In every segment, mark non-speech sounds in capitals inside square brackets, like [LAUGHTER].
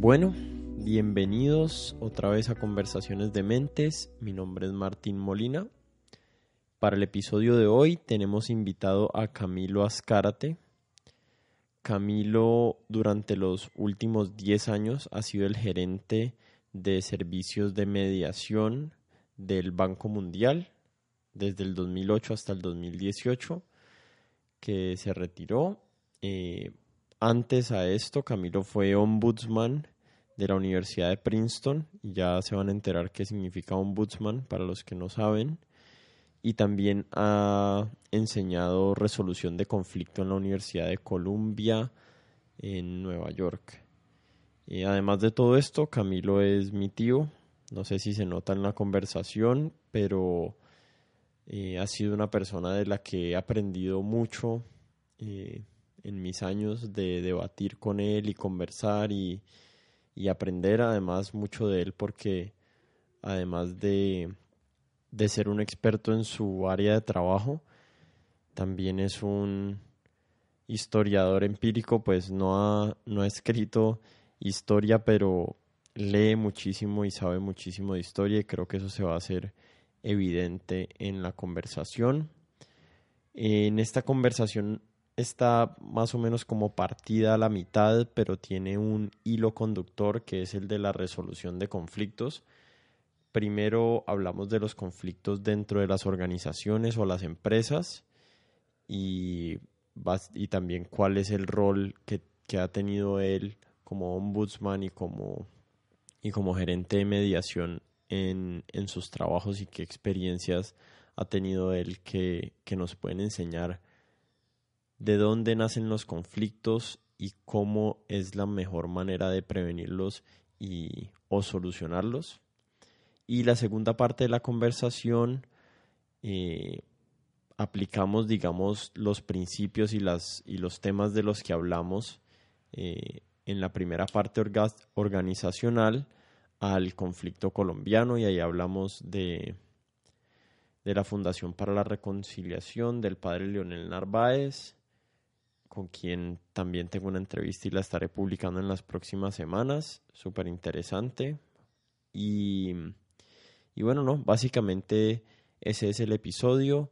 Bueno, bienvenidos otra vez a Conversaciones de Mentes. Mi nombre es Martín Molina. Para el episodio de hoy tenemos invitado a Camilo Azcárate. Camilo durante los últimos 10 años ha sido el gerente de servicios de mediación del Banco Mundial desde el 2008 hasta el 2018 que se retiró. Eh, antes a esto, Camilo fue ombudsman de la Universidad de Princeton y ya se van a enterar qué significa ombudsman para los que no saben. Y también ha enseñado resolución de conflicto en la Universidad de Columbia en Nueva York. Y además de todo esto, Camilo es mi tío. No sé si se nota en la conversación, pero eh, ha sido una persona de la que he aprendido mucho. Eh, en mis años de debatir con él y conversar y, aprender además mucho de él porque además de, ser un experto en su área de trabajo, también es un historiador empírico, pues no ha, no ha escrito historia, pero lee muchísimo y sabe muchísimo de historia y creo que eso se va a hacer evidente en la conversación. En esta conversación está más o menos como partida a la mitad, pero tiene un hilo conductor que es el de la resolución de conflictos. Primero hablamos de los conflictos dentro de las organizaciones o las empresas y, y también cuál es el rol que, ha tenido él como ombudsman y como, gerente de mediación en, en sus trabajos y qué experiencias ha tenido él que, que nos pueden enseñar de dónde nacen los conflictos y cómo es la mejor manera de prevenirlos y o solucionarlos. Y la segunda parte de la conversación eh, aplicamos, digamos, los principios y, las, y los temas de los que hablamos eh, en la primera parte organizacional al conflicto colombiano y ahí hablamos de, de la Fundación para la Reconciliación del padre Leonel Narváez, con quien también tengo una entrevista y la estaré publicando en las próximas semanas. Súper interesante. Y, y bueno, no, básicamente ese es el episodio.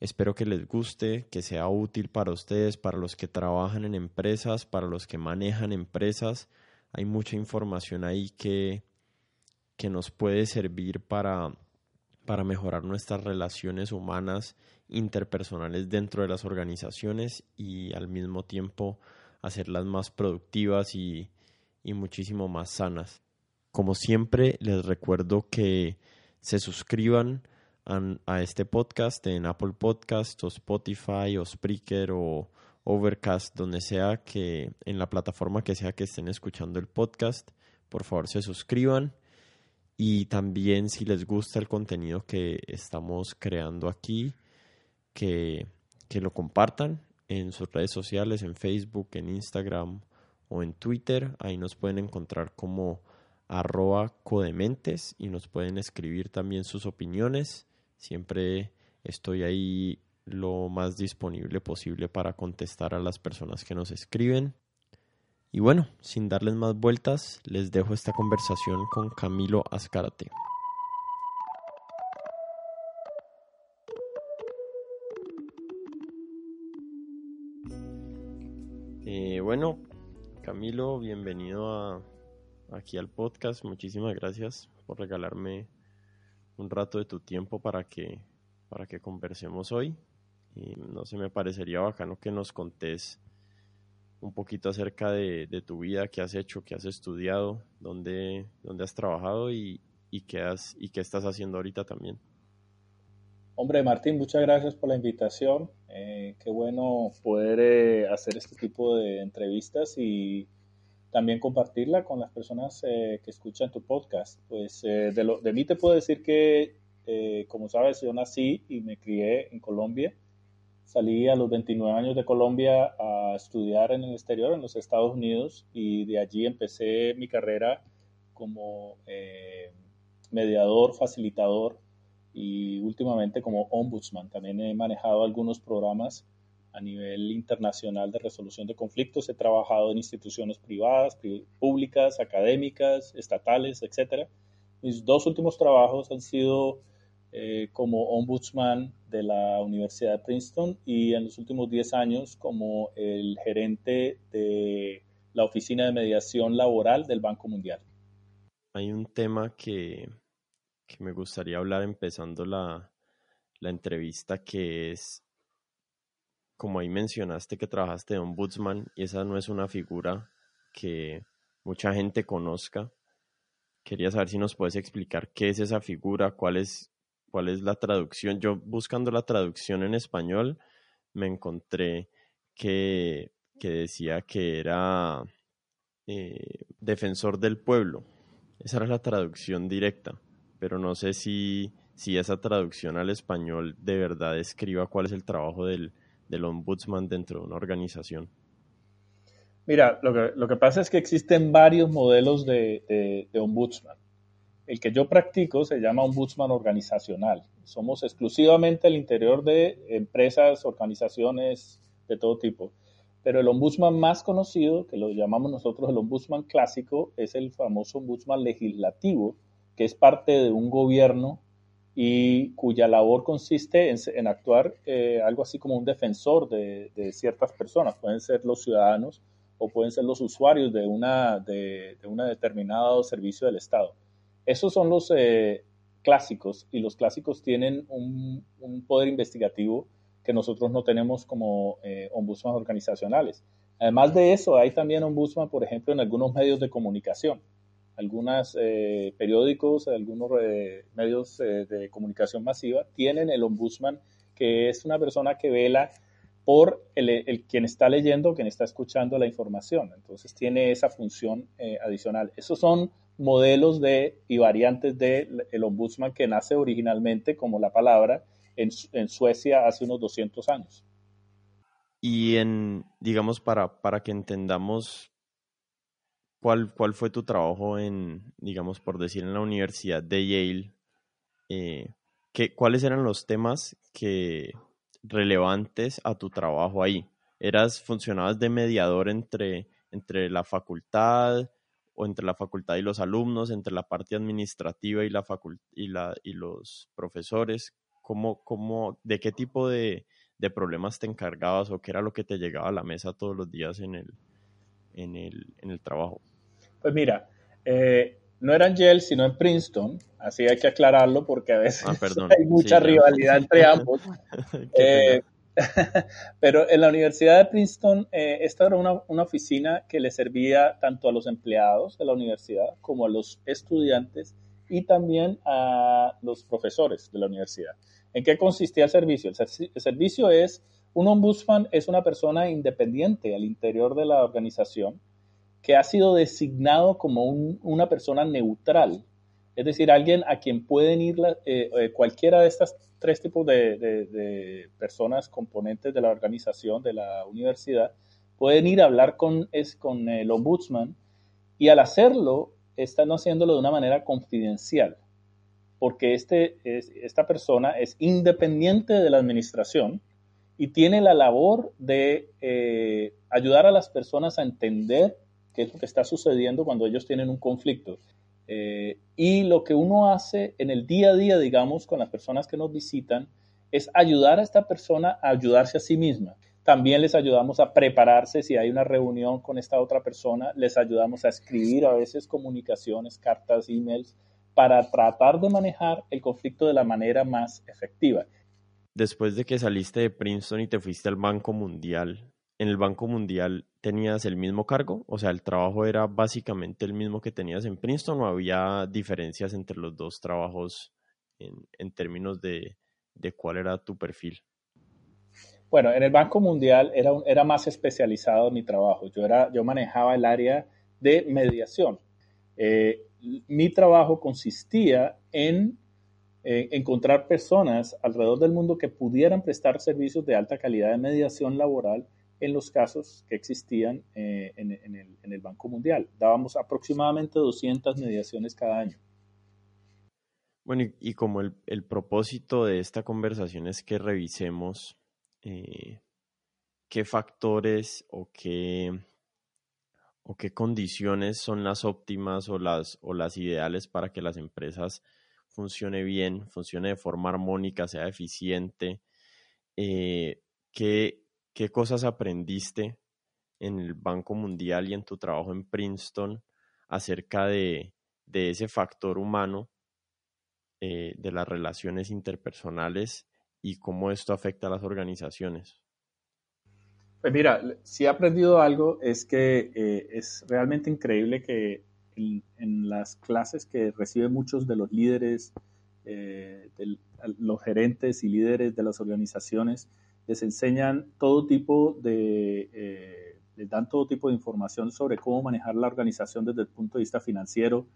Espero que les guste, que sea útil para ustedes, para los que trabajan en empresas, para los que manejan empresas. Hay mucha información ahí que, que nos puede servir para, para mejorar nuestras relaciones humanas interpersonales dentro de las organizaciones y al mismo tiempo hacerlas más productivas y, muchísimo más sanas. Como siempre, les recuerdo que se suscriban a, este podcast en Apple Podcast o Spotify o Spreaker o Overcast, donde sea que en la plataforma que sea que estén escuchando el podcast, por favor se suscriban y también si les gusta el contenido que estamos creando aquí, que, lo compartan en sus redes sociales, en Facebook, en Instagram o en Twitter. Ahí nos pueden encontrar como arroba codementes y nos pueden escribir también sus opiniones. Siempre estoy ahí lo más disponible posible para contestar a las personas que nos escriben. Y bueno, sin darles más vueltas, les dejo esta conversación con Camilo Azcárate. Eh, bueno, Camilo, bienvenido aquí al podcast. Muchísimas gracias por regalarme un rato de tu tiempo para que, para que conversemos hoy. Y no sé, me parecería bacano que nos contés un poquito acerca de, tu vida, qué has hecho, qué has estudiado, dónde, dónde has trabajado y, qué has, y qué estás haciendo ahorita también. Hombre, Martín, muchas gracias por la invitación. Eh, qué bueno poder eh, hacer este tipo de entrevistas y también compartirla con las personas eh, que escuchan tu podcast. Pues de mí te puedo decir que, como sabes, yo nací y me crié en Colombia. Salí a los 29 años de Colombia a estudiar en el exterior, en los Estados Unidos, y de allí empecé mi carrera como mediador, facilitador y últimamente como ombudsman. También he manejado algunos programas a nivel internacional de resolución de conflictos. He trabajado en instituciones privadas, públicas, académicas, estatales, etc. Mis dos últimos trabajos han sido eh, como ombudsman de la Universidad de Princeton y en los últimos 10 años como el gerente de la Oficina de Mediación Laboral del Banco Mundial. Hay un tema que, que me gustaría hablar empezando la, la entrevista que es como ahí mencionaste que trabajaste de ombudsman y esa no es una figura que mucha gente conozca. Quería saber si nos puedes explicar qué es esa figura, cuál es, cuál es la traducción. Yo buscando la traducción en español me encontré que, que decía que era eh, defensor del pueblo. Esa era la traducción directa, pero no sé si, si esa traducción al español de verdad escriba cuál es el trabajo del, del ombudsman dentro de una organización? Mira, lo que, lo que pasa es que existen varios modelos de, de, ombudsman. El que yo practico se llama ombudsman organizacional. Somos exclusivamente al interior de empresas, organizaciones de todo tipo. Pero el ombudsman más conocido, que lo llamamos nosotros el ombudsman clásico, es el famoso ombudsman legislativo, que es parte de un gobierno y cuya labor consiste en, actuar eh, algo así como un defensor de, ciertas personas. Pueden ser los ciudadanos o pueden ser los usuarios de una de, una determinado servicio del Estado. Esos son los eh, clásicos y los clásicos tienen un, poder investigativo que nosotros no tenemos como eh, ombudsman organizacionales. Además de eso, hay también ombudsman, por ejemplo, en algunos medios de comunicación algunos eh, periódicos, algunos eh, medios eh, de comunicación masiva tienen el ombudsman, que es una persona que vela por el, quien está leyendo, quien está escuchando la información. Entonces tiene esa función adicional. Esos son modelos de y variantes del el ombudsman que nace originalmente, como la palabra, en, en, Suecia hace unos 200 años. Y en, digamos, para, para que entendamos ¿Cuál, ¿Cuál fue tu trabajo en, digamos, por decir, en la Universidad de Yale? Eh, ¿qué, ¿Cuáles eran los temas que relevantes a tu trabajo ahí? ¿Eras, funcionabas de mediador entre, entre la facultad o entre la facultad y los alumnos, entre la parte administrativa y, la y, la, y los profesores? ¿Cómo, cómo, ¿De qué tipo de, de problemas te encargabas o qué era lo que te llegaba a la mesa todos los días en el, en el, en el trabajo? Pues mira, eh, no era en Yale, sino en Princeton, así hay que aclararlo porque a veces [LAUGHS] ah, hay mucha rivalidad entre [LAUGHS] ambos. Eh, [LAUGHS] pero en la Universidad de Princeton, eh, esta era una, una, oficina que le servía tanto a los empleados de la universidad como a los estudiantes y también a los profesores de la universidad. ¿En qué consistía el servicio? El, servicio es, un ombudsman es una persona independiente al interior de la organización que ha sido designado como una persona neutral, es decir, alguien a quien pueden ir eh, eh, cualquiera de estas tres tipos de, personas componentes de la organización, de la universidad, pueden ir a hablar con, con el ombudsman y al hacerlo están haciéndolo de una manera confidencial, porque este, esta persona es independiente de la administración y tiene la labor de eh, ayudar a las personas a entender qué es lo que está sucediendo cuando ellos tienen un conflicto. Eh, y lo que uno hace en el día a día, digamos, con las personas que nos visitan, es ayudar a esta persona a ayudarse a sí misma. También les ayudamos a prepararse si hay una reunión con esta otra persona, les ayudamos a escribir a veces comunicaciones, cartas, emails, para tratar de manejar el conflicto de la manera más efectiva. Después de que saliste de Princeton y te fuiste al Banco Mundial, en el Banco Mundial tenías el mismo cargo? O sea, el trabajo era básicamente el mismo que tenías en Princeton o había diferencias entre los dos trabajos en, términos de, cuál era tu perfil? Bueno, en el Banco Mundial era, era más especializado mi trabajo. Yo, era, yo manejaba el área de mediación. Eh, mi trabajo consistía en encontrar personas alrededor del mundo que pudieran prestar servicios de alta calidad de mediación laboral en los casos que existían eh, en, el, Banco Mundial. Dábamos aproximadamente 200 mediaciones cada año. Bueno, y, como el, propósito de esta conversación es que revisemos eh, qué factores o qué, o qué condiciones son las óptimas o las, o las ideales para que las empresas funcione bien, funcione de forma armónica, sea eficiente. Eh, ¿qué, ¿Qué cosas aprendiste en el Banco Mundial y en tu trabajo en Princeton acerca de, ese factor humano, eh, de las relaciones interpersonales y cómo esto afecta a las organizaciones? Pues mira, si he aprendido algo es que eh, es realmente increíble que en, las clases que reciben muchos de los líderes, eh, los gerentes y líderes de las organizaciones, les enseñan todo tipo de les dan todo tipo de información sobre cómo manejar la organización desde el punto de vista financiero,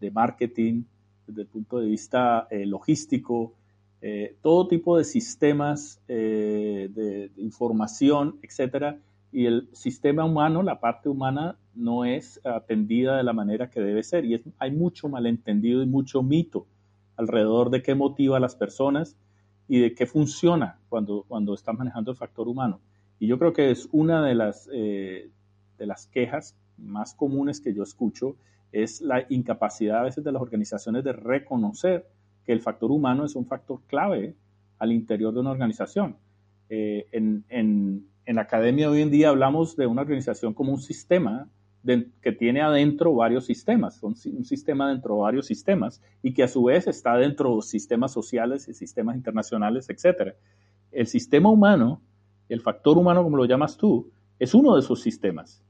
de marketing, desde el punto de vista eh, logístico, eh, todo tipo de sistemas eh, de, información, etcétera. Y el sistema humano, la parte humana, no es atendida de la manera que debe ser. Y hay mucho malentendido y mucho mito alrededor de qué motiva a las personas y de qué funciona cuando, cuando están manejando el factor humano. Y yo creo que es una de las, eh, de las quejas más comunes que yo escucho, es la incapacidad a veces de las organizaciones de reconocer que el factor humano es un factor clave al interior de una organización. Eh, en, en, en, la academia hoy en día hablamos de una organización como un sistema que tiene adentro varios sistemas, un, sistema dentro de varios sistemas y que a su vez está dentro de sistemas sociales y sistemas internacionales, etc. El sistema humano el factor humano, como lo llamas tú, es uno de esos sistemas.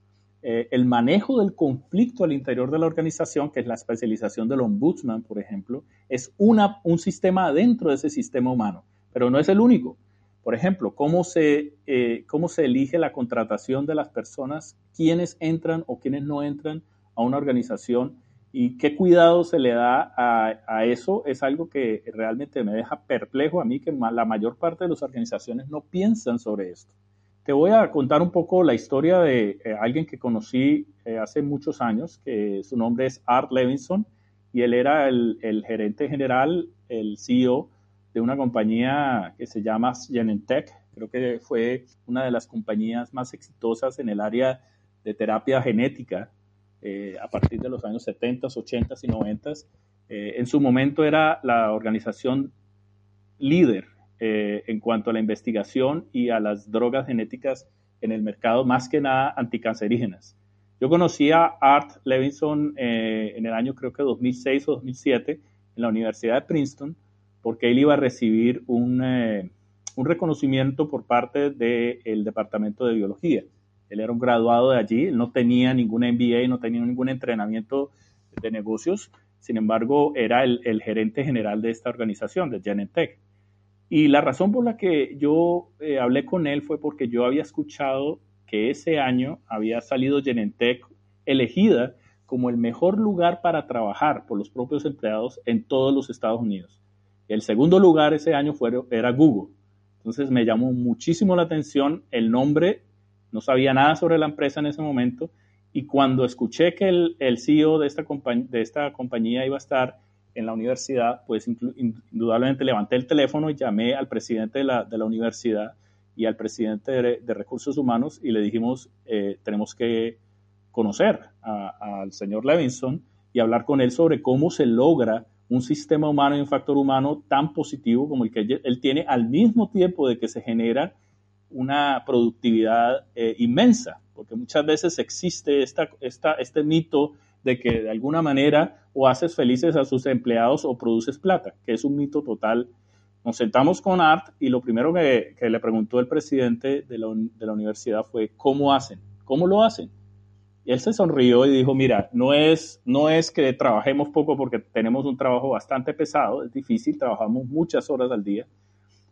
Eh, el manejo del conflicto al interior de la organización, que es la especialización del ombudsman, por ejemplo, es una, un sistema dentro de ese sistema humano, pero no es el único. Por ejemplo, cómo se, eh, cómo se elige la contratación de las personas, quiénes entran o quiénes no entran a una organización y qué cuidado se le da a, eso es algo que realmente me deja perplejo a mí, que la mayor parte de las organizaciones no piensan sobre esto. Te voy a contar un poco la historia de eh, alguien que conocí eh, hace muchos años, que su nombre es Art Levinson, y él era el, gerente general, el CEO de una compañía que se llama Genentech. Creo que fue una de las compañías más exitosas en el área de terapia genética eh, a partir de los años 70, 80 y 90. Eh, en su momento era la organización líder eh, en cuanto a la investigación y a las drogas genéticas en el mercado, más que nada anticancerígenas. Yo conocí a Art Levinson en el año creo que 2006 o 2007 en la Universidad de Princeton, porque él iba a recibir un, un reconocimiento por parte del Departamento de Biología. Él era un graduado de allí, no tenía ningún MBA, no tenía ningún entrenamiento de negocios, sin embargo, era el, gerente general de esta organización, de Genentech. Y la razón por la que yo eh, hablé con él fue porque yo había escuchado que ese año había salido Genentech elegida como el mejor lugar para trabajar por los propios empleados en todos los Estados Unidos. El segundo lugar ese año fue, era Google. Entonces me llamó muchísimo la atención el nombre no sabía nada sobre la empresa en ese momento y cuando escuché que el, el CEO de esta, de esta compañía iba a estar en la universidad, pues indudablemente levanté el teléfono y llamé al presidente de la, universidad y al presidente de, recursos humanos y le dijimos, eh, tenemos que conocer al señor Levinson y hablar con él sobre cómo se logra un sistema humano y un factor humano tan positivo como el que él tiene al mismo tiempo de que se genera una productividad eh, inmensa, porque muchas veces existe esta, esta, este mito de que de alguna manera o haces felices a sus empleados o produces plata, que es un mito total. Nos sentamos con Art y lo primero que, le preguntó el presidente de la, de la, universidad fue, ¿cómo hacen? ¿Cómo lo hacen? Y él se sonrió y dijo, mira, no es, no es que trabajemos poco porque tenemos un trabajo bastante pesado, es difícil, trabajamos muchas horas al día,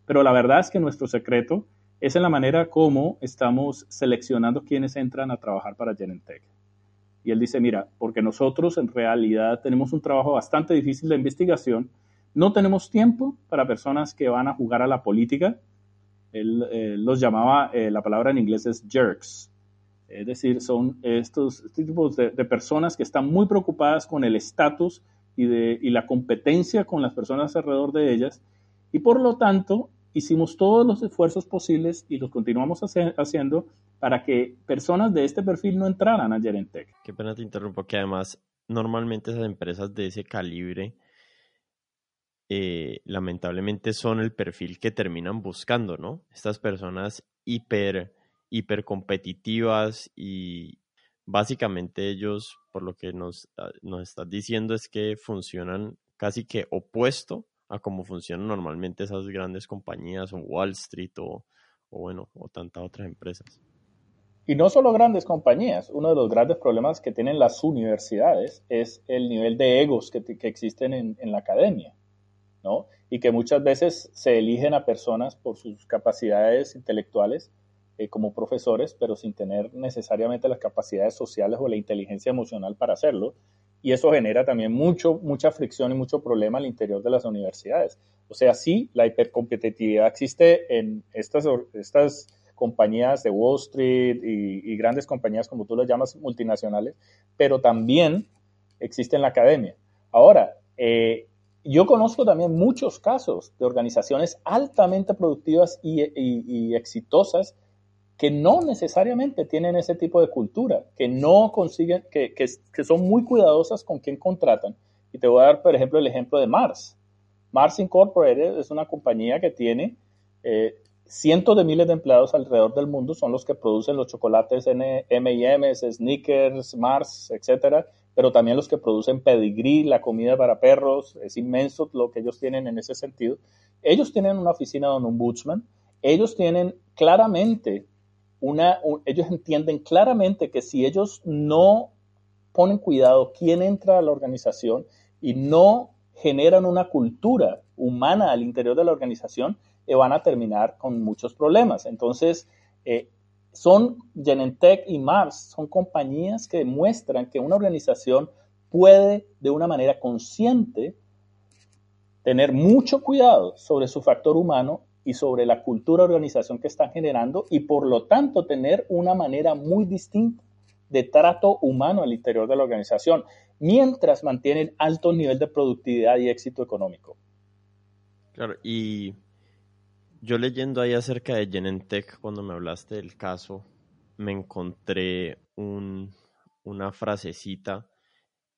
pero la verdad es que nuestro secreto es en la manera como estamos seleccionando quienes entran a trabajar para Genentech. Y él dice, mira, porque nosotros en realidad tenemos un trabajo bastante difícil de investigación, no tenemos tiempo para personas que van a jugar a la política. Él eh, los llamaba, eh, la palabra en inglés es jerks, es decir, son estos, tipos de, personas que están muy preocupadas con el estatus y, y la competencia con las personas alrededor de ellas y por lo tanto hicimos todos los esfuerzos posibles y los continuamos haciendo para que personas de este perfil no entraran a Gerentech. Qué pena te interrumpo, que además normalmente esas empresas de ese calibre eh, lamentablemente son el perfil que terminan buscando, ¿no? Estas personas hiper, hiper competitivas y básicamente ellos, por lo que nos, ah, nos estás diciendo, es que funcionan casi que opuesto a cómo funcionan normalmente esas grandes compañías o Wall Street o, o bueno, o tantas otras empresas. Y no solo grandes compañías, uno de los grandes problemas que tienen las universidades es el nivel de egos que, que existen en, en, la academia, ¿no? Y que muchas veces se eligen a personas por sus capacidades intelectuales eh, como profesores, pero sin tener necesariamente las capacidades sociales o la inteligencia emocional para hacerlo. Y eso genera también mucho, mucha fricción y mucho problema al interior de las universidades. O sea, sí, la hipercompetitividad existe en estas, estas compañías de Wall Street y, grandes compañías, como tú las llamas, multinacionales, pero también existe en la academia. Ahora, eh, yo conozco también muchos casos de organizaciones altamente productivas y, exitosas que no necesariamente tienen ese tipo de cultura, que no consiguen, que, que, son muy cuidadosas con quién contratan. Y te voy a dar, por ejemplo, el ejemplo de Mars. Mars Incorporated es una compañía que tiene eh, cientos de miles de empleados alrededor del mundo son los que producen los chocolates M&M's, Snickers, Mars, etcétera, pero también los que producen pedigree, la comida para perros, es inmenso lo que ellos tienen en ese sentido. Ellos tienen una oficina de un ombudsman, ellos tienen claramente una, ellos entienden claramente que si ellos no ponen cuidado quién entra a la organización y no generan una cultura humana al interior de la organización, eh, van a terminar con muchos problemas. Entonces, eh, son Genentech y Mars, son compañías que demuestran que una organización puede de una manera consciente tener mucho cuidado sobre su factor humano y sobre la cultura de organización que están generando y por lo tanto tener una manera muy distinta de trato humano al interior de la organización, mientras mantienen alto nivel de productividad y éxito económico. Claro, y yo leyendo ahí acerca de Genentech, cuando me hablaste del caso, me encontré una frasecita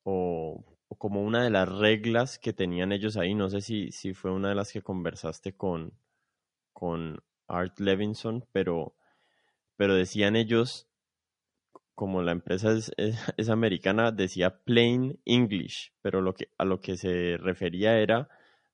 o, como una de las reglas que tenían ellos ahí. No sé si, si fue una de las que conversaste con, con Art Levinson, pero, pero decían ellos, como la empresa es, [LAUGHS] es americana, decía plain English, pero lo que, a lo que se refería era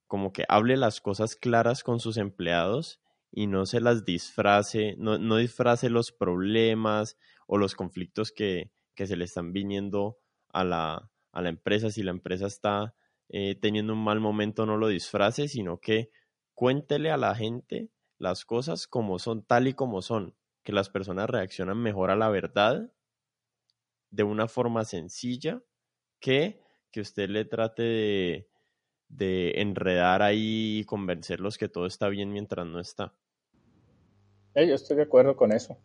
como que hable las cosas claras con sus empleados y no se las disfrace, no, no disfrace los problemas o los conflictos que, que se le están viniendo a la, a la, empresa. Si la empresa está eh, teniendo un mal momento, no lo disfrace, sino que cuéntele a la gente las cosas como son, tal y como son, que las personas reaccionan mejor a la verdad de una forma sencilla que que usted le trate de, de enredar ahí y convencerlos que todo está bien mientras no está. Yo estoy de acuerdo con eso.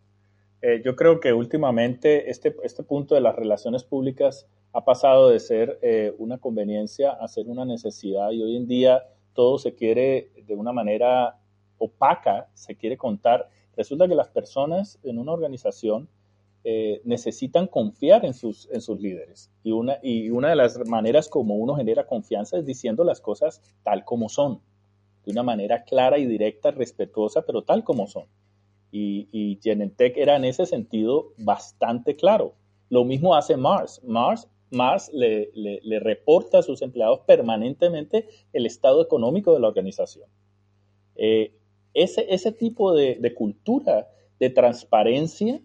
Eh, yo creo que últimamente este, este punto de las relaciones públicas ha pasado de ser eh, una conveniencia a ser una necesidad y hoy en día todo se quiere de una manera opaca, se quiere contar. Resulta que las personas en una organización eh, necesitan confiar en sus, en sus líderes. Y una, y una de las maneras como uno genera confianza es diciendo las cosas tal como son, de una manera clara y directa, respetuosa, pero tal como son. Y, y Genentech era en ese sentido bastante claro. Lo mismo hace Mars. Mars, Mars le, reporta a sus empleados permanentemente el estado económico de la organización. Eh, ese, ese tipo de, cultura de transparencia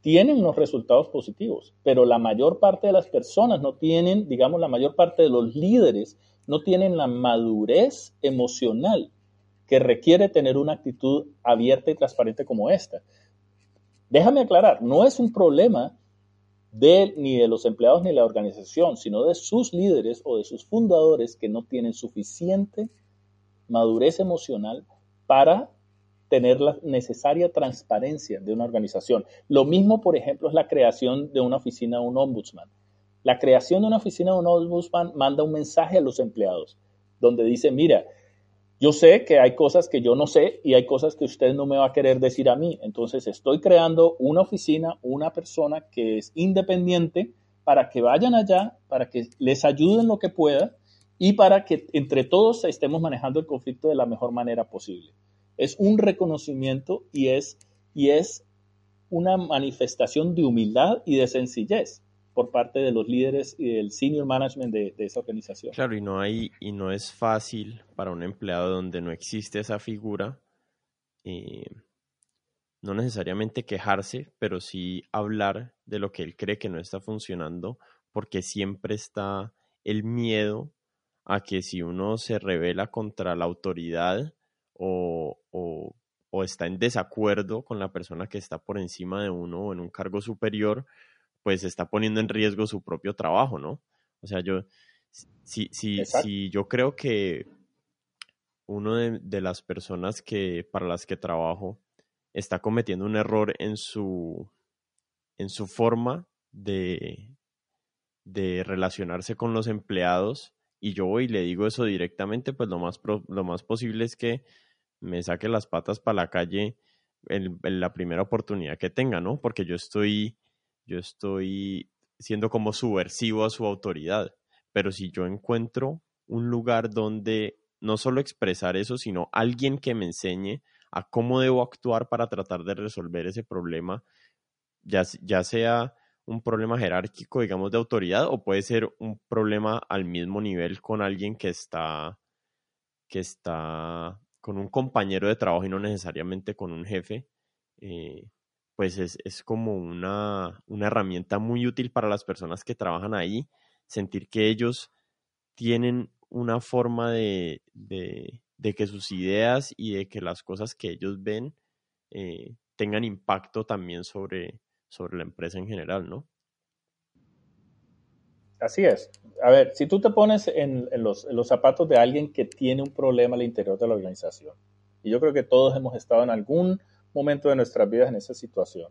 tienen los resultados positivos, pero la mayor parte de las personas no tienen, digamos, la mayor parte de los líderes no tienen la madurez emocional que requiere tener una actitud abierta y transparente como esta. Déjame aclarar, no es un problema de, ni de los empleados ni de la organización, sino de sus líderes o de sus fundadores que no tienen suficiente madurez emocional para tener la necesaria transparencia de una organización. Lo mismo, por ejemplo, es la creación de una oficina de un ombudsman. La creación de una oficina de un ombudsman manda un mensaje a los empleados donde dice, mira, Yo sé que hay cosas que yo no sé y hay cosas que usted no me va a querer decir a mí. Entonces estoy creando una oficina, una persona que es independiente para que vayan allá, para que les ayuden lo que pueda y para que entre todos estemos manejando el conflicto de la mejor manera posible. Es un reconocimiento y es, y es una manifestación de humildad y de sencillez por parte de los líderes y del senior management de, esa organización. Claro, y no hay, y no es fácil para un empleado donde no existe esa figura, eh, no necesariamente quejarse, pero sí hablar de lo que él cree que no está funcionando, porque siempre está el miedo a que si uno se revela contra la autoridad o, o, o está en desacuerdo con la persona que está por encima de uno o en un cargo superior, pues está poniendo en riesgo su propio trabajo, ¿no? O sea, yo, si, si, si yo creo que uno de, las personas que, para las que trabajo está cometiendo un error en su, en su forma de, de relacionarse con los empleados y yo voy y le digo eso directamente, pues lo más, lo más posible es que me saque las patas para la calle en, en, la primera oportunidad que tenga, ¿no? Porque yo estoy yo estoy siendo como subversivo a su autoridad. Pero si yo encuentro un lugar donde no solo expresar eso, sino alguien que me enseñe a cómo debo actuar para tratar de resolver ese problema, ya, sea un problema jerárquico, digamos, de autoridad, o puede ser un problema al mismo nivel con alguien que está, que está con un compañero de trabajo y no necesariamente con un jefe. Eh, pues es, es como una, una, herramienta muy útil para las personas que trabajan ahí, sentir que ellos tienen una forma de, de, que sus ideas y de que las cosas que ellos ven eh, tengan impacto también sobre, sobre la empresa en general, ¿no? Así es. A ver, si tú te pones en, en, los, en, los, zapatos de alguien que tiene un problema al interior de la organización, y yo creo que todos hemos estado en algún momento de nuestras vidas en esa situación.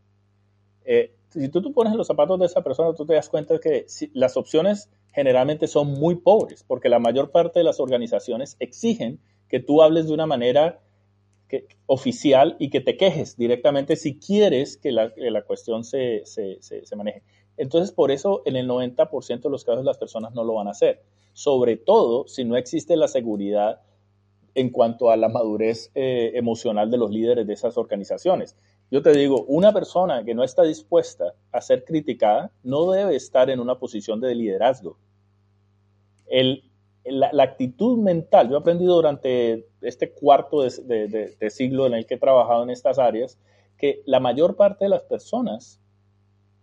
Eh, si tú te pones en los zapatos de esa persona, tú te das cuenta que las opciones generalmente son muy pobres, porque la mayor parte de las organizaciones exigen que tú hables de una manera que, oficial y que te quejes directamente si quieres que la, la cuestión se, se, se, maneje. Entonces, por eso en el 90% de los casos las personas no lo van a hacer, sobre todo si no existe la seguridad en cuanto a la madurez eh, emocional de los líderes de esas organizaciones. Yo te digo, una persona que no está dispuesta a ser criticada no debe estar en una posición de liderazgo. la, actitud mental, yo he aprendido durante este cuarto de, siglo en el que he trabajado en estas áreas, que la mayor parte de las personas,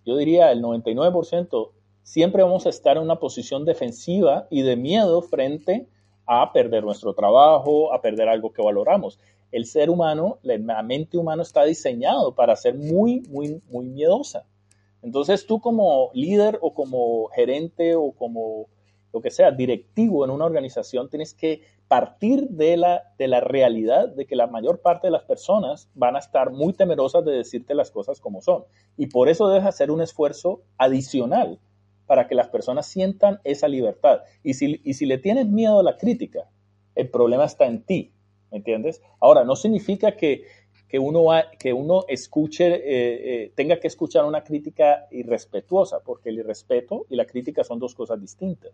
yo diría el 99%, siempre vamos a estar en una posición defensiva y de miedo frente a perder nuestro trabajo, a perder algo que valoramos. El ser humano, la mente humana está diseñado para ser muy, muy, muy miedosa. Entonces tú como líder o como gerente o como lo que sea, directivo en una organización, tienes que partir de la, de la realidad de que la mayor parte de las personas van a estar muy temerosas de decirte las cosas como son. Y por eso debes hacer un esfuerzo adicional para que las personas sientan esa libertad. Y si, si le tienes miedo a la crítica, el problema está en ti, ¿me entiendes? Ahora, no significa que, uno, que uno escuche, eh, eh, tenga que escuchar una crítica irrespetuosa, porque el irrespeto y la crítica son dos cosas distintas.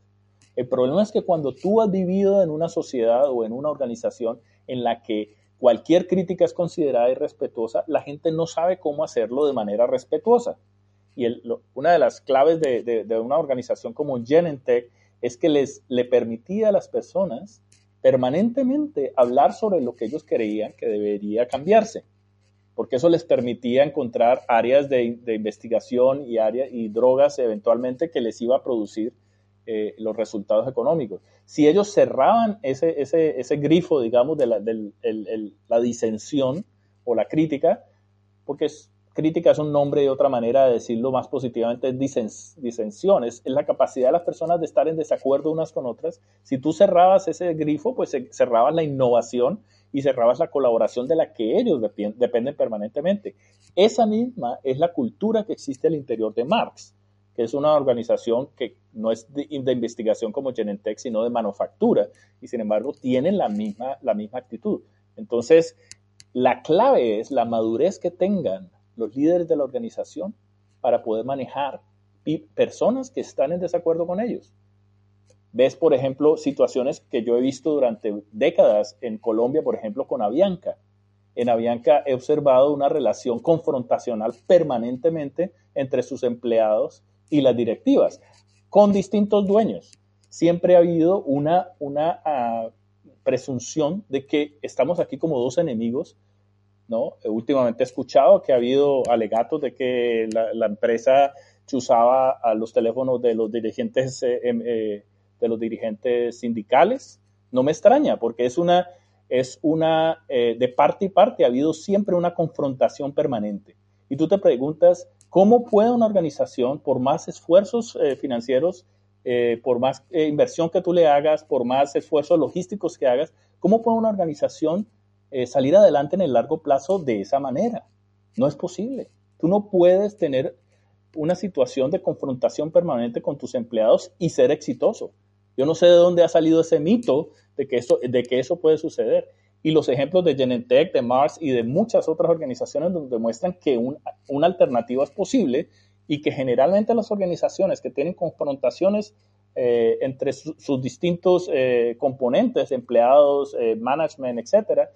El problema es que cuando tú has vivido en una sociedad o en una organización en la que cualquier crítica es considerada irrespetuosa, la gente no sabe cómo hacerlo de manera respetuosa. Y una de las claves de, una organización como Genentech es que les le permitía a las personas permanentemente hablar sobre lo que ellos creían que debería cambiarse, porque eso les permitía encontrar áreas de, investigación y, áreas, y drogas eventualmente que les iba a producir eh, los resultados económicos. Si ellos cerraban ese, ese, ese grifo, digamos, de la, la disensión o la crítica, porque es, crítica es un nombre de otra manera de decirlo más positivamente, disensiones, es la capacidad de las personas de estar en desacuerdo unas con otras. Si tú cerrabas ese grifo, pues cerrabas la innovación y cerrabas la colaboración de la que ellos dependen permanentemente. Esa misma es la cultura que existe al interior de Marx, que es una organización que no es de, investigación como Genentech, sino de manufactura, y sin embargo tienen la misma, la misma actitud. Entonces, la clave es la madurez que tengan los líderes de la organización para poder manejar personas que están en desacuerdo con ellos. Ves, por ejemplo, situaciones que yo he visto durante décadas en Colombia, por ejemplo, con Avianca. En Avianca he observado una relación confrontacional permanentemente entre sus empleados y las directivas, con distintos dueños. Siempre ha habido una, una ah, presunción de que estamos aquí como dos enemigos. ¿No? Últimamente he escuchado que ha habido alegatos de que la, empresa chuzaba a los teléfonos de los dirigentes eh, em, eh, de los dirigentes sindicales. No me extraña, porque es una, es una, eh, de parte y parte ha habido siempre una confrontación permanente. Y tú te preguntas, ¿cómo puede una organización, por más esfuerzos financieros, por más inversión que tú le hagas, por más esfuerzos logísticos que hagas, cómo puede una organización salir adelante en el largo plazo de esa manera? No es posible. Tú no puedes tener una situación de confrontación permanente con tus empleados y ser exitoso. Yo no sé de dónde ha salido ese mito de que eso, de que eso puede suceder. Y los ejemplos de Genentech, de Mars y de muchas otras organizaciones donde demuestran que una alternativa es posible y que generalmente las organizaciones que tienen confrontaciones eh, entre sus distintos eh, componentes, empleados, eh, management, etcétera,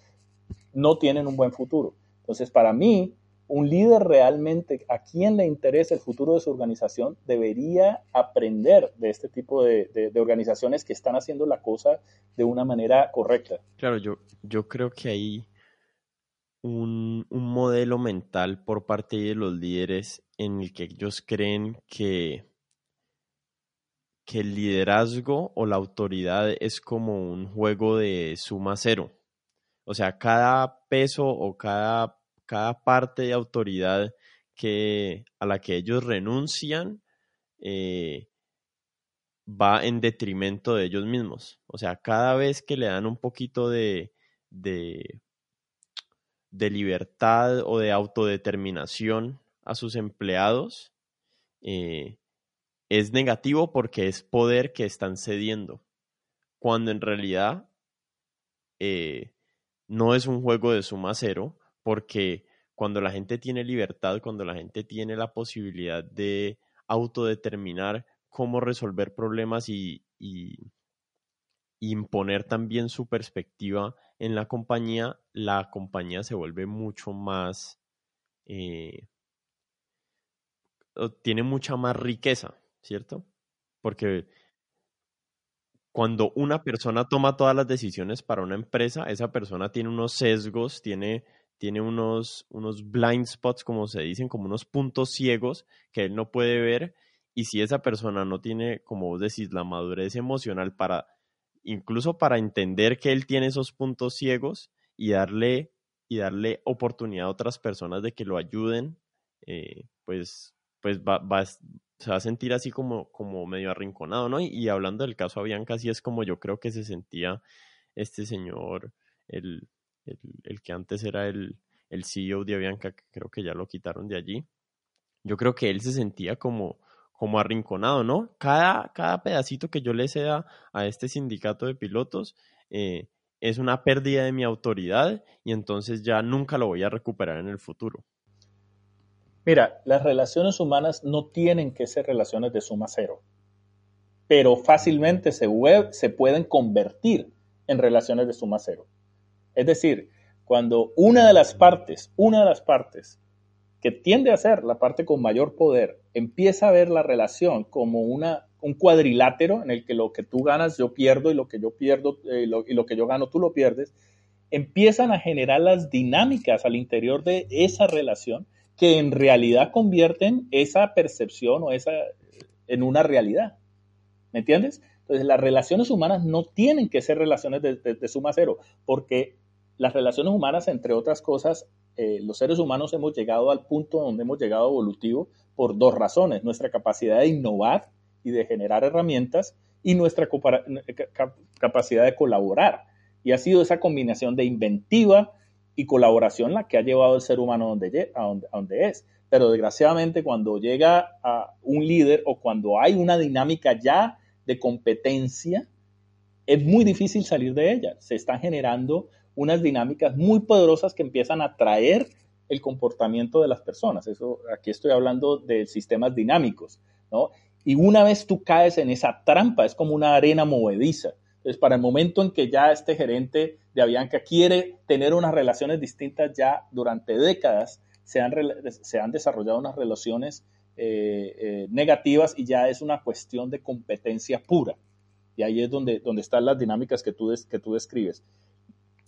no tienen un buen futuro. Entonces, para mí, un líder realmente a quien le interesa el futuro de su organización debería aprender de este tipo de, organizaciones que están haciendo la cosa de una manera correcta. Claro, yo, creo que hay un, un modelo mental por parte de los líderes en el que ellos creen que, que el liderazgo o la autoridad es como un juego de suma cero. O sea, cada peso o cada cada parte de autoridad que, a la que ellos renuncian eh, va en detrimento de ellos mismos. O sea, cada vez que le dan un poquito de, de, libertad o de autodeterminación a sus empleados, eh, es negativo porque es poder que están cediendo, cuando en realidad eh, no es un juego de suma cero, porque cuando la gente tiene libertad, cuando la gente tiene la posibilidad de autodeterminar cómo resolver problemas y, imponer también su perspectiva en la compañía, la compañía se vuelve mucho más, eh, tiene mucha más riqueza, ¿cierto? Porque cuando una persona toma todas las decisiones para una empresa, esa persona tiene unos sesgos, tiene tiene unos, unos blind spots, como se dicen, como unos puntos ciegos que él no puede ver. Y si esa persona no tiene, como vos decís, la madurez emocional para, incluso para entender que él tiene esos puntos ciegos y darle, y darle oportunidad a otras personas de que lo ayuden, eh, pues, pues va, va, se va a sentir así como, como medio arrinconado, ¿no? Y, hablando del caso Avianca, así es como yo creo que se sentía este señor, el, el, que antes era el, el CEO de Avianca, que creo que ya lo quitaron de allí, yo creo que él se sentía como, como arrinconado, ¿no? Cada, cada pedacito que yo le ceda a este sindicato de pilotos eh, es una pérdida de mi autoridad y entonces ya nunca lo voy a recuperar en el futuro. Mira, las relaciones humanas no tienen que ser relaciones de suma cero, pero fácilmente se, se pueden convertir en relaciones de suma cero. Es decir, cuando una de las partes, una de las partes que tiende a ser la parte con mayor poder, empieza a ver la relación como una, un cuadrilátero en el que lo que tú ganas yo pierdo y lo que yo pierdo eh, y lo que yo gano tú lo pierdes, empiezan a generar las dinámicas al interior de esa relación que en realidad convierten esa percepción o esa en una realidad. ¿Me entiendes? Entonces, las relaciones humanas no tienen que ser relaciones de suma cero, porque las relaciones humanas, entre otras cosas, eh, los seres humanos hemos llegado al punto donde hemos llegado evolutivo por dos razones, nuestra capacidad de innovar y de generar herramientas y nuestra capacidad de colaborar. Y ha sido esa combinación de inventiva y colaboración la que ha llevado al ser humano donde, a donde, es. Pero desgraciadamente cuando llega a un líder o cuando hay una dinámica ya de competencia, es muy difícil salir de ella. Se están generando unas dinámicas muy poderosas que empiezan a traer el comportamiento de las personas. Eso, aquí estoy hablando de sistemas dinámicos, ¿no? Y una vez tú caes en esa trampa, es como una arena movediza. Entonces, para el momento en que ya este gerente de Avianca quiere tener unas relaciones distintas, ya durante décadas se han, se han desarrollado unas relaciones eh, eh, negativas y ya es una cuestión de competencia pura. Y ahí es donde, donde están las dinámicas que tú, que tú describes.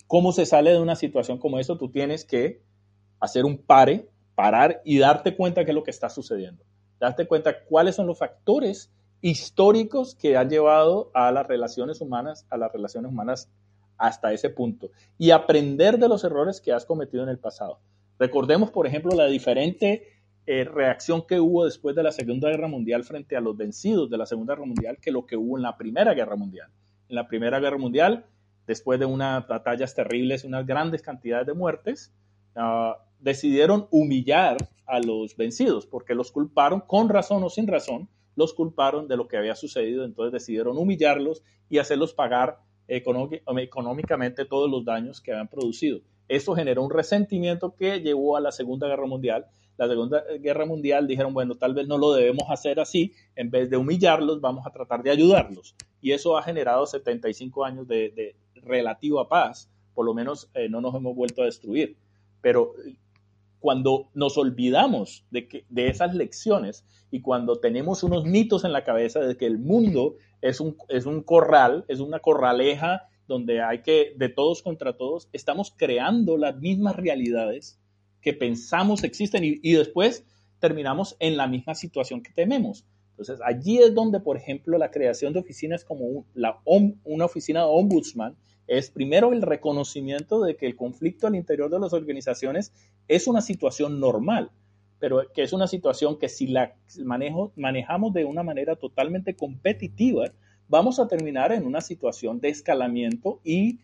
¿Cómo se sale de una situación como eso? Tú tienes que hacer un pare, parar y darte cuenta qué es lo que está sucediendo. Darte cuenta cuáles son los factores históricos que han llevado a las relaciones humanas, a las relaciones humanas hasta ese punto y aprender de los errores que has cometido en el pasado. Recordemos, por ejemplo, la diferente eh, reacción que hubo después de la Segunda Guerra Mundial frente a los vencidos de la Segunda Guerra Mundial que lo que hubo en la Primera Guerra Mundial. En la Primera Guerra Mundial, después de unas batallas terribles, unas grandes cantidades de muertes, uh, decidieron humillar a los vencidos porque los culparon, con razón o sin razón, los culparon de lo que había sucedido, entonces decidieron humillarlos y hacerlos pagar económicamente todos los daños que habían producido. Eso generó un resentimiento que llevó a la Segunda Guerra Mundial. La Segunda Guerra Mundial dijeron, bueno, tal vez no lo debemos hacer así, en vez de humillarlos, vamos a tratar de ayudarlos. Y eso ha generado 75 años de, relativa paz, por lo menos eh, no nos hemos vuelto a destruir. Pero cuando nos olvidamos de, que, de esas lecciones y cuando tenemos unos mitos en la cabeza de que el mundo es un, es un corral, es una corraleja donde hay que, de todos contra todos, estamos creando las mismas realidades que pensamos existen y, después terminamos en la misma situación que tememos. Entonces, allí es donde, por ejemplo, la creación de oficinas como la, una oficina de ombudsman es primero el reconocimiento de que el conflicto al interior de las organizaciones es una situación normal, pero que es una situación que si la manejo, manejamos de una manera totalmente competitiva, vamos a terminar en una situación de escalamiento y,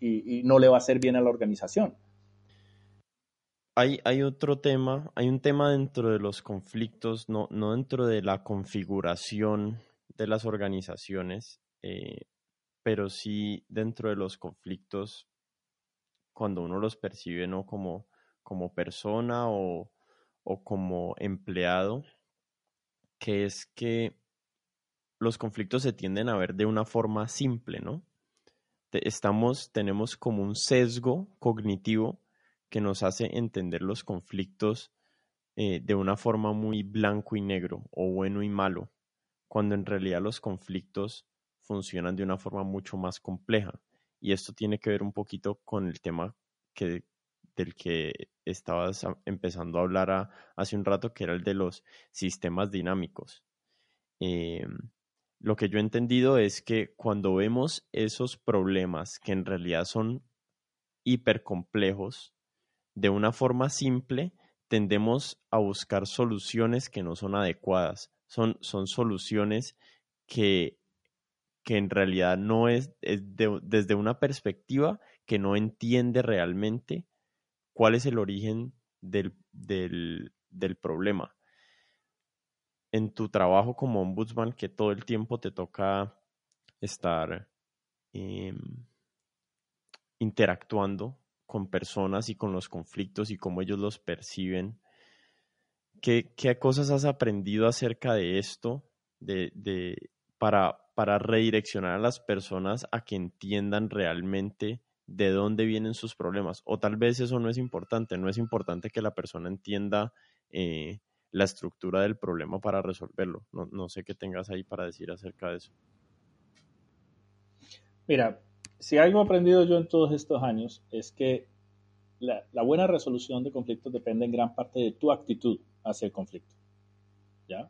y, no le va a hacer bien a la organización. Hay, hay, otro tema, hay un tema dentro de los conflictos, no, no dentro de la configuración de las organizaciones, eh, pero sí dentro de los conflictos, cuando uno los percibe no como, como persona o, como empleado, que es que los conflictos se tienden a ver de una forma simple, ¿no? Estamos, tenemos como un sesgo cognitivo que nos hace entender los conflictos eh, de una forma muy blanco y negro o bueno y malo, cuando en realidad los conflictos funcionan de una forma mucho más compleja. Y esto tiene que ver un poquito con el tema que, del que estabas empezando a hablar hace un rato, que era el de los sistemas dinámicos. Em, lo que yo he entendido es que cuando vemos esos problemas que en realidad son hipercomplejos, de una forma simple, tendemos a buscar soluciones que no son adecuadas. Son, son soluciones que que en realidad no es, desde una perspectiva que no entiende realmente cuál es el origen del, problema. En tu trabajo como ombudsman, que todo el tiempo te toca estar em, interactuando con personas y con los conflictos y cómo ellos los perciben, ¿qué, cosas has aprendido acerca de esto de, de, para, para redireccionar a las personas a que entiendan realmente de dónde vienen sus problemas. O tal vez eso no es importante, no es importante que la persona entienda eh, la estructura del problema para resolverlo. No, sé qué tengas ahí para decir acerca de eso. Mira, si algo he aprendido yo en todos estos años es que la, la, buena resolución de conflictos depende en gran parte de tu actitud hacia el conflicto. ¿ya?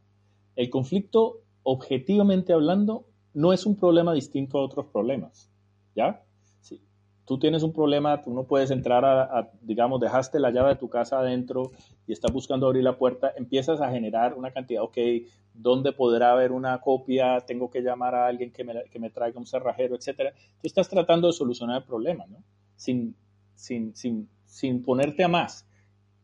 El conflicto, objetivamente hablando, no es un problema distinto a otros problemas, ¿ya? Si tú tienes un problema, tú no puedes entrar a, digamos, dejaste la llave de tu casa adentro y estás buscando abrir la puerta, empiezas a generar una cantidad, ok, ¿dónde podrá haber una copia? Tengo que llamar a alguien que me, que me traiga un cerrajero, etcétera. Tú estás tratando de solucionar el problema, ¿no? Sin, sin, sin, sin ponerte a más.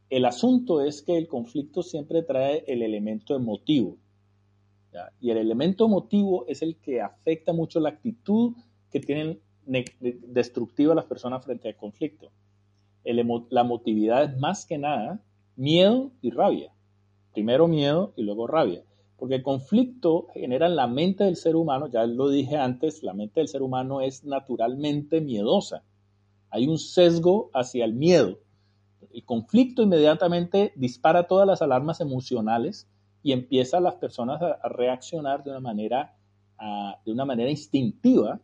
El asunto es que el conflicto siempre trae el elemento emotivo. Y el elemento emotivo es el que afecta mucho la actitud que tienen destructiva las personas frente al conflicto. la emotividad es más que nada miedo y rabia. Primero miedo y luego rabia. Porque el conflicto genera en la mente del ser humano, ya lo dije antes, la mente del ser humano es naturalmente miedosa. Hay un sesgo hacia el miedo. El conflicto inmediatamente dispara todas las alarmas emocionales y empieza a las personas a, reaccionar de una manera, de una manera instintiva,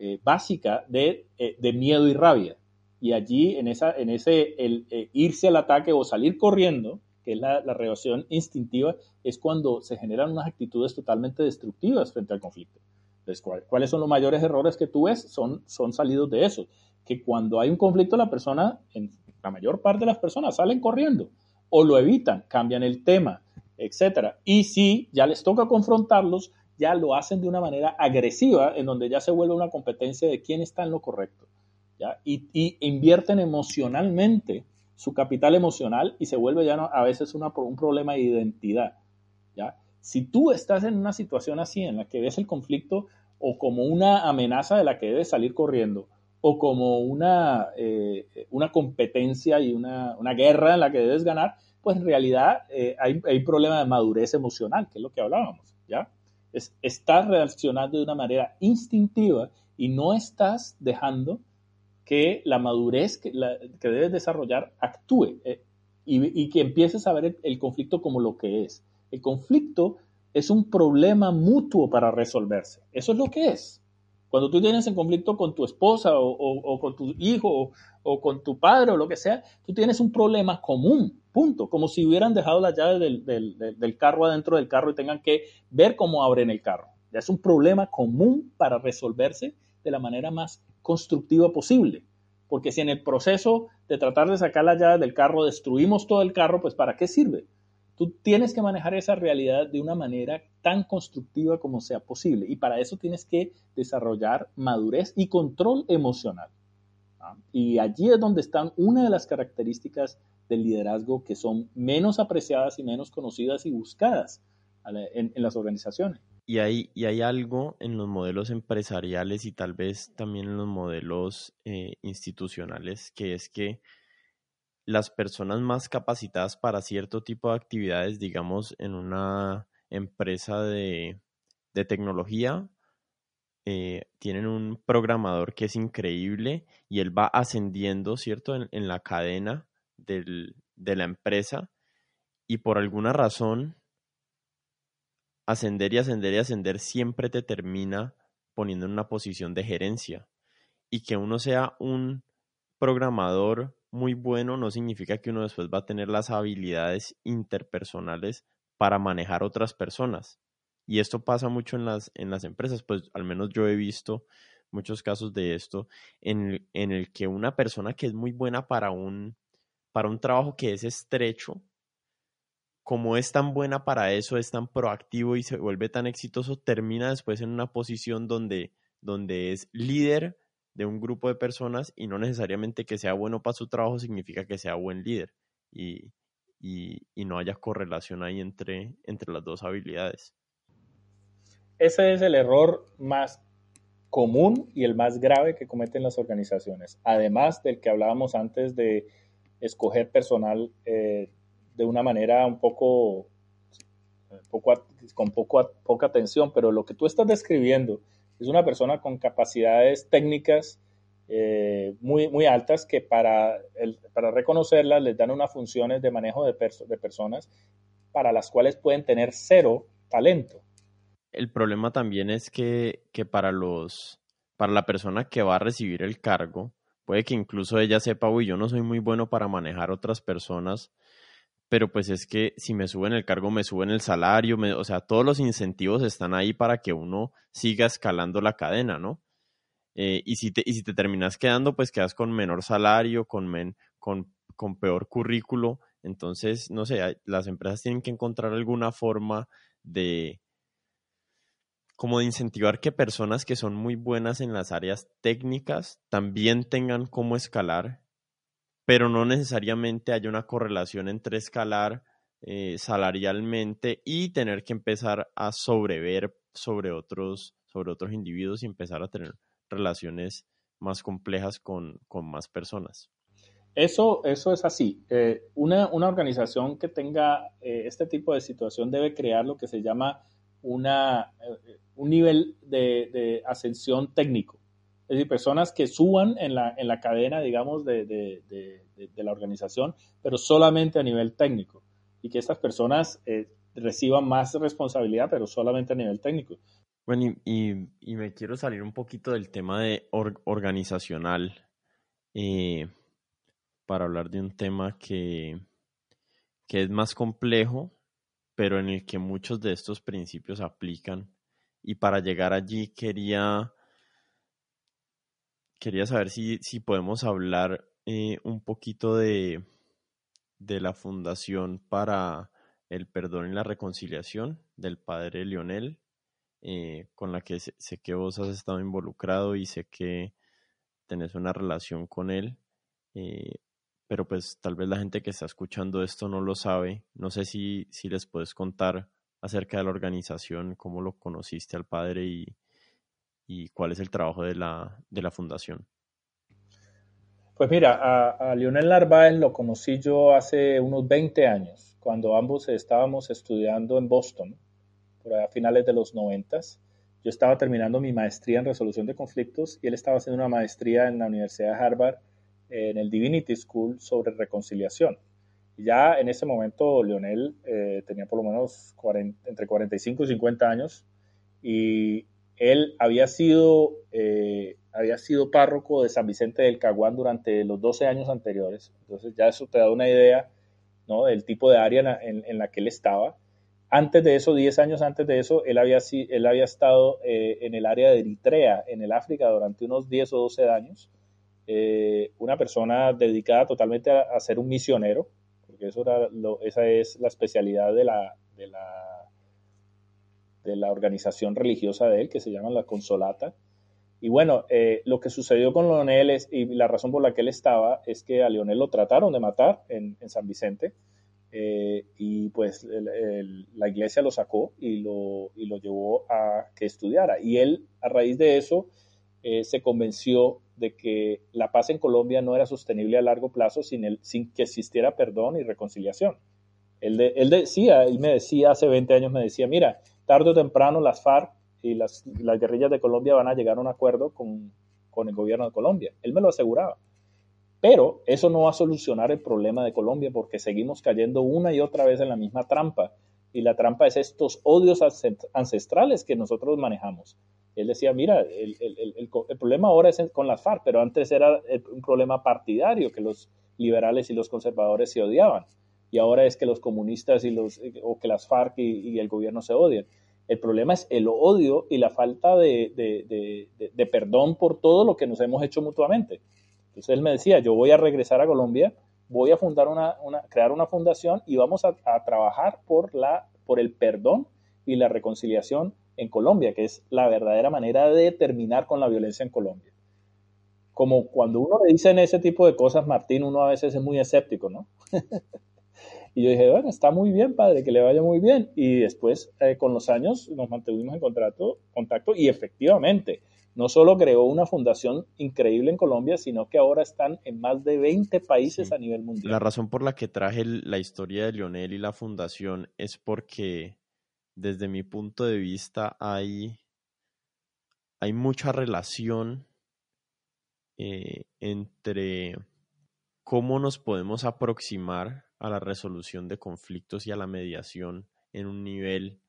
eh, básica, de, eh, de, miedo y rabia. Y allí, en, esa, en ese eh, irse al ataque o salir corriendo, que es la, reacción instintiva, es cuando se generan unas actitudes totalmente destructivas frente al conflicto. Entonces, ¿cuáles son los mayores errores que tú ves? Son, son salidos de eso. Que cuando hay un conflicto, la persona, la mayor parte de las personas, salen corriendo o lo evitan, cambian el tema, etc. Y si ya les toca confrontarlos, ya lo hacen de una manera agresiva, en donde ya se vuelve una competencia de quién está en lo correcto. ¿ya? Y, invierten emocionalmente su capital emocional y se vuelve ya a veces una, un problema de identidad. ¿ya? Si tú estás en una situación así en la que ves el conflicto o como una amenaza de la que debes salir corriendo, o como una, eh, una competencia y una, una, guerra en la que debes ganar, pues en realidad eh, hay, hay problema de madurez emocional, que es lo que hablábamos, ¿ya? Es, estás reaccionando de una manera instintiva y no estás dejando que la madurez que, que debes desarrollar actúe eh, y, que empieces a ver el, conflicto como lo que es. El conflicto es un problema mutuo para resolverse. Eso es lo que es. Cuando tú tienes en conflicto con tu esposa o, con tu hijo o, con tu padre o lo que sea, tú tienes un problema común, Como si hubieran dejado la llave del, carro adentro del carro y tengan que ver cómo abren el carro. Es un problema común para resolverse de la manera más constructiva posible. Porque si en el proceso de tratar de sacar la llave del carro destruimos todo el carro, pues ¿para qué sirve? Tú tienes que manejar esa realidad de una manera tan constructiva como sea posible. Y para eso tienes que desarrollar madurez y control emocional. Y allí es donde están una de las características del liderazgo que son menos apreciadas y menos conocidas y buscadas en las organizaciones. Y hay, y hay algo en los modelos empresariales y tal vez también en los modelos eh, institucionales, que es que las personas más capacitadas para cierto tipo de actividades, digamos, en una empresa de, tecnología, eh, tienen un programador que es increíble y él va ascendiendo, ¿cierto?, en la cadena de la empresa y por alguna razón ascender y ascender y ascender siempre te termina poniendo en una posición de gerencia. Y que uno sea un programador muy bueno no significa que uno después va a tener las habilidades interpersonales para manejar otras personas. Y esto pasa mucho en las, en las empresas, pues al menos yo he visto muchos casos de esto, en, en el que una persona que es muy buena para un, para un trabajo que es estrecho, como es tan buena para eso, es tan proactivo y se vuelve tan exitoso, termina después en una posición donde, donde es líder de un grupo de personas y no necesariamente que sea bueno para su trabajo significa que sea buen líder y, no haya correlación ahí entre, entre las dos habilidades. Ese es el error más común y el más grave que cometen las organizaciones, además del que hablábamos antes de escoger personal eh, de una manera un poco, con poco, poca atención, pero lo que tú estás describiendo es una persona con capacidades técnicas eh, muy, muy altas que para, para reconocerlas les dan unas funciones de manejo de, de personas para las cuales pueden tener cero talento. El problema también es que, que para los para la persona que va a recibir el cargo, puede que incluso ella sepa, uy, yo no soy muy bueno para manejar otras personas, pero pues es que si me suben el cargo, me suben el salario, o sea, todos los incentivos están ahí para que uno siga escalando la cadena, ¿no? Eh, y, si te, y si te terminas quedando, pues quedas con menor salario, con, men, con, con peor currículo. Entonces, no sé, las empresas tienen que encontrar alguna forma de como de incentivar que personas que son muy buenas en las áreas técnicas también tengan cómo escalar pero no necesariamente haya una correlación entre escalar eh, salarialmente y tener que empezar a sobrever sobre otros, sobre otros individuos y empezar a tener relaciones más complejas con, más personas. Eso, eso es así. Eh, una, organización que tenga eh, este tipo de situación debe crear lo que se llama una, un nivel de ascensión técnico. Es decir, personas que suban en la, en la cadena, digamos, de, de, de, la organización, pero solamente a nivel técnico. Y que estas personas eh, reciban más responsabilidad, pero solamente a nivel técnico. Bueno, y, y, me quiero salir un poquito del tema de organizacional eh, para hablar de un tema que, que es más complejo, pero en el que muchos de estos principios aplican. Y para llegar allí quería quería saber si, si podemos hablar eh, un poquito de, de la Fundación para el Perdón y la Reconciliación del padre Lionel, eh, con la que sé, que vos has estado involucrado y sé que tenés una relación con él. Eh, pero pues tal vez la gente que está escuchando esto no lo sabe. No sé si, si les puedes contar acerca de la organización, cómo lo conociste al padre y, y cuál es el trabajo de la, de la fundación? Pues mira, a, Lionel Narváez lo conocí yo hace unos 20 años, cuando ambos estábamos estudiando en Boston, por a finales de los 90. Yo estaba terminando mi maestría en resolución de conflictos y él estaba haciendo una maestría en la Universidad de Harvard en el Divinity School sobre reconciliación. Y ya en ese momento Lionel eh, tenía por lo menos entre 45 y 50 años y él había sido, eh, había sido párroco de San Vicente del Caguán durante los 12 años anteriores. Entonces ya eso te da una idea ¿no? del tipo de área en, la que él estaba. Antes de eso, 10 años antes de eso, él había, él había estado eh, en el área de Eritrea, en el África, durante unos 10 o 12 años. Eh, una persona dedicada totalmente a, ser un misionero, porque eso era esa es la especialidad de la, de la de la organización religiosa de él, que se llama la Consolata. Y bueno, eh, lo que sucedió con Leonel y la razón por la que él estaba es que a Leonel lo trataron de matar en, San Vicente eh, y pues la iglesia lo sacó y lo, y lo llevó a que estudiara. Y él a raíz de eso eh, se convenció de que la paz en Colombia no era sostenible a largo plazo sin, que existiera perdón y reconciliación. Él, él decía, él me decía hace 20 años, me decía, mira, tarde o temprano las FARC y las, guerrillas de Colombia van a llegar a un acuerdo con, el gobierno de Colombia. Él me lo aseguraba. Pero eso no va a solucionar el problema de Colombia porque seguimos cayendo una y otra vez en la misma trampa. Y la trampa es estos odios ancestrales que nosotros manejamos. Él decía, mira, el, problema ahora es con las FARC, pero antes era un problema partidario, que los liberales y los conservadores se odiaban y ahora es que los comunistas y los, o que las FARC y, el gobierno se odian. El problema es el odio y la falta de, de, perdón por todo lo que nos hemos hecho mutuamente. Entonces él me decía, yo voy a regresar a Colombia, voy a fundar una, una crear una fundación y vamos a, a, trabajar por, la, por el perdón y la reconciliación en Colombia, que es la verdadera manera de terminar con la violencia en Colombia. Como cuando uno le dicen ese tipo de cosas, Martín, uno a veces es muy escéptico, ¿no? [LAUGHS] Y yo dije, bueno, está muy bien, padre, que le vaya muy bien. Y después, eh, con los años, nos mantuvimos en contacto, contacto y efectivamente, no solo creó una fundación increíble en Colombia, sino que ahora están en más de 20 países a nivel mundial. La razón por la que traje la historia de Lionel y la fundación es porque, desde mi punto de vista, hay, hay mucha relación eh, entre cómo nos podemos aproximar a la resolución de conflictos y a la mediación en un nivel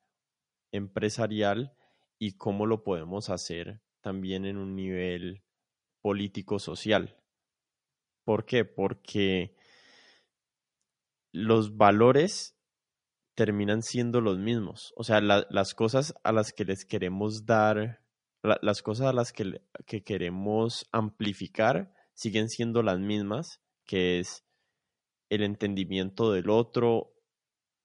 empresarial y cómo lo podemos hacer también en un nivel político-social. ¿Por qué? Porque los valores terminan siendo los mismos. O sea, las cosas a las que les queremos dar, las cosas a las que, que queremos amplificar siguen siendo las mismas, que es el entendimiento del otro,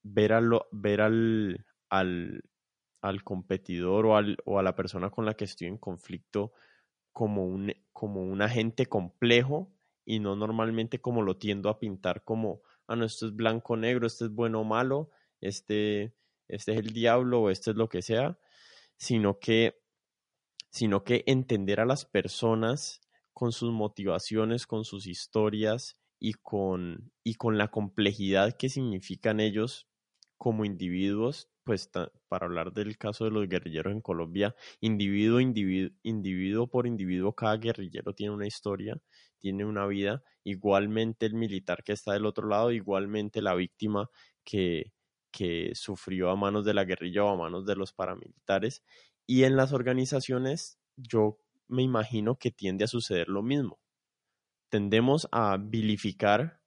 ver, ver al, al, competidor o, al, a la persona con la que estoy en conflicto como un, agente complejo y no normalmente como lo tiendo a pintar como, ah, no, esto es blanco negro, este es bueno o malo, este, este es el diablo o este es lo que sea, sino que, sino que entender a las personas con sus motivaciones, con sus historias y con, y con la complejidad que significan ellos como individuos, pues para hablar del caso de los guerrilleros en Colombia, individuo, individuo, individuo por individuo, cada guerrillero tiene una historia, tiene una vida, igualmente el militar que está del otro lado, igualmente la víctima que, que sufrió a manos de la guerrilla o a manos de los paramilitares. Y en las organizaciones yo me imagino que tiende a suceder lo mismo. Tendemos a vilificar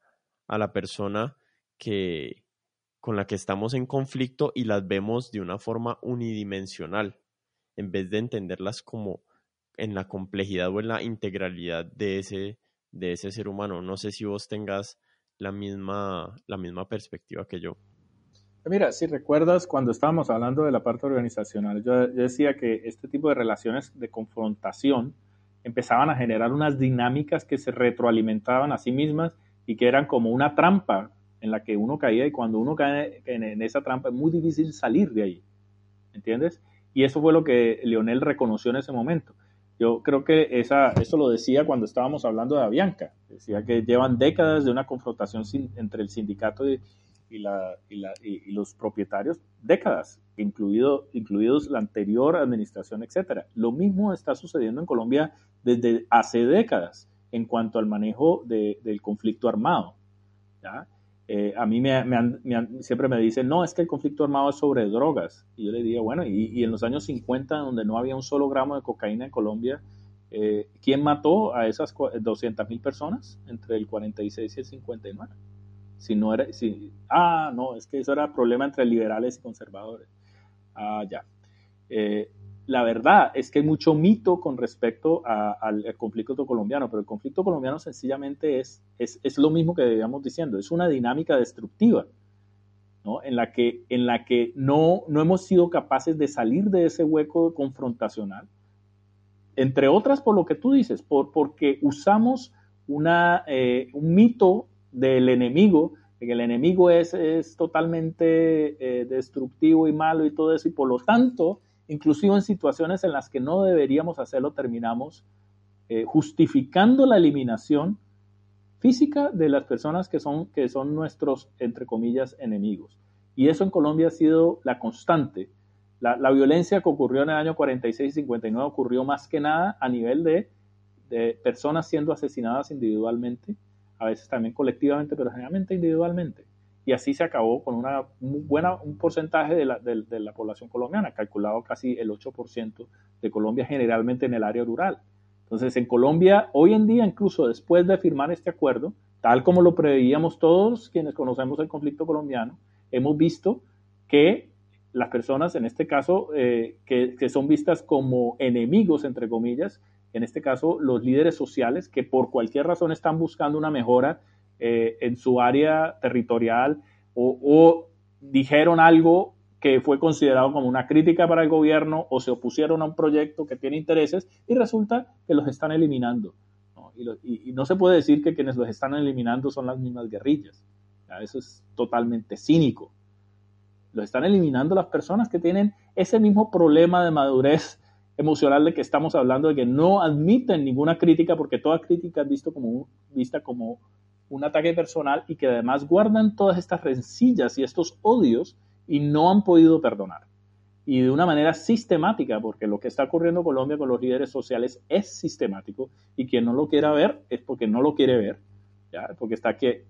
a la persona que, con la que estamos en conflicto y las vemos de una forma unidimensional, en vez de entenderlas como en la complejidad o en la integralidad de ese, de ese ser humano. No sé si vos tengas la misma, la misma perspectiva que yo. Mira, si recuerdas cuando estábamos hablando de la parte organizacional, yo, decía que este tipo de relaciones de confrontación empezaban a generar unas dinámicas que se retroalimentaban a sí mismas y que eran como una trampa en la que uno caía y cuando uno cae en, esa trampa es muy difícil salir de ahí, ¿entiendes? Y eso fue lo que Leonel reconoció en ese momento. Yo creo que esa, eso lo decía cuando estábamos hablando de Avianca. Decía que llevan décadas de una confrontación entre el sindicato y, la, y, los propietarios, décadas, incluido, incluidos la anterior administración, etc. Lo mismo está sucediendo en Colombia desde hace décadas en cuanto al manejo del conflicto armado. Eh, a mí me, siempre me dicen, no, es que el conflicto armado es sobre drogas. Y yo le digo, bueno, y, en los años 50, donde no había un solo gramo de cocaína en Colombia, eh, ¿quién mató a esas 200 mil personas entre el 46 y el 59? Si no era, si, ah, no, es que eso era problema entre liberales y conservadores. Ah, ya. Eh, la verdad es que hay mucho mito con respecto al conflicto colombiano, pero el conflicto colombiano sencillamente es, es, lo mismo que debíamos diciendo, es una dinámica destructiva, ¿no? en la que, en la que no, no hemos sido capaces de salir de ese hueco confrontacional, entre otras por lo que tú dices, por, porque usamos una, eh, un mito del enemigo, que el enemigo es, es totalmente eh, destructivo y malo y todo eso, y por lo tanto inclusive en situaciones en las que no deberíamos hacerlo, terminamos eh, justificando la eliminación física de las personas que son, que son nuestros, entre comillas, enemigos. Y eso en Colombia ha sido la constante. La, violencia que ocurrió en el año 46 y 59 ocurrió más que nada a nivel de, de personas siendo asesinadas individualmente, a veces también colectivamente, pero generalmente individualmente y así se acabó con una buena, un porcentaje de la, de, la población colombiana, calculado casi el 8% de Colombia generalmente en el área rural. Entonces, en Colombia, hoy en día, incluso después de firmar este acuerdo, tal como lo preveíamos todos quienes conocemos el conflicto colombiano, hemos visto que las personas, en este caso, eh, que, que, son vistas como enemigos, entre comillas, en este caso los líderes sociales, que por cualquier razón están buscando una mejora eh, en su área territorial o, dijeron algo que fue considerado como una crítica para el gobierno o se opusieron a un proyecto que tiene intereses y resulta que los están eliminando. Y, no se puede decir que quienes los están eliminando son las mismas guerrillas. Eso es totalmente cínico. Los están eliminando las personas que tienen ese mismo problema de madurez emocional de que estamos hablando, de que no admiten ninguna crítica porque toda crítica es visto como, vista como un ataque personal y que además guardan todas estas rencillas y estos odios y no han podido perdonar. Y de una manera sistemática, porque lo que está ocurriendo en Colombia con los líderes sociales es sistemático y quien no lo quiera ver es porque no lo quiere ver, ¿ya? porque está que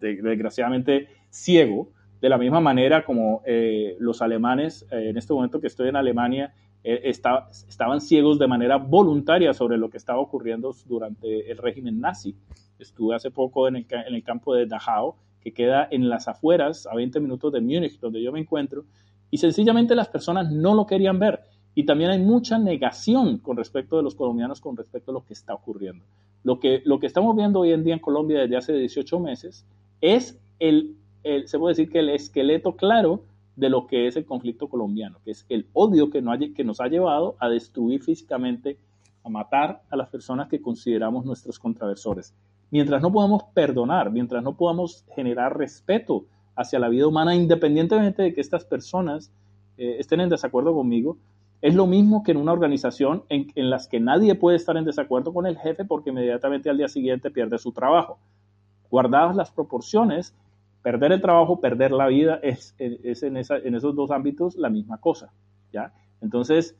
desgraciadamente ciego, de la misma manera como eh, los alemanes, eh, en este momento que estoy en Alemania, eh, estaban ciegos de manera voluntaria sobre lo que estaba ocurriendo durante el régimen nazi. Estuve hace poco en el, campo de Dachau, que queda en las afueras, a 20 minutos de Múnich, donde yo me encuentro, y sencillamente las personas no lo querían ver. Y también hay mucha negación con respecto de los colombianos con respecto a lo que está ocurriendo. Lo que, lo que estamos viendo hoy en día en Colombia desde hace 18 meses es el, se puede decir que el esqueleto claro de lo que es el conflicto colombiano, que es el odio que, no que nos ha llevado a destruir físicamente, a matar a las personas que consideramos nuestros contraversores mientras no podamos perdonar, mientras no podamos generar respeto hacia la vida humana, independientemente de que estas personas eh, estén en desacuerdo conmigo, es lo mismo que en una organización en, en las que nadie puede estar en desacuerdo con el jefe porque inmediatamente al día siguiente pierde su trabajo. Guardadas las proporciones, perder el trabajo, perder la vida, es, en, esa, en, esos dos ámbitos la misma cosa. ¿ya? Entonces,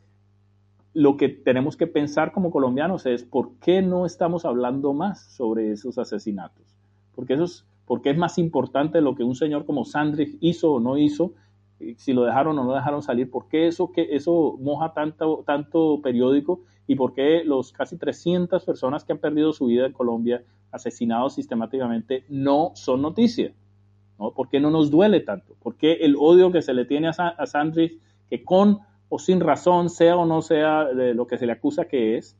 lo que tenemos que pensar como colombianos es por qué no estamos hablando más sobre esos asesinatos. Porque, eso es, porque es más importante lo que un señor como Sandrich hizo o no hizo, si lo dejaron o no dejaron salir, por qué eso moja tanto, tanto periódico y por qué los casi 300 personas que han perdido su vida en Colombia asesinados sistemáticamente no son noticia. ¿No? ¿Por qué no nos duele tanto? ¿Por qué el odio que se le tiene a, a Sandrich, que con o sin razón, sea o no sea de lo que se le acusa que es,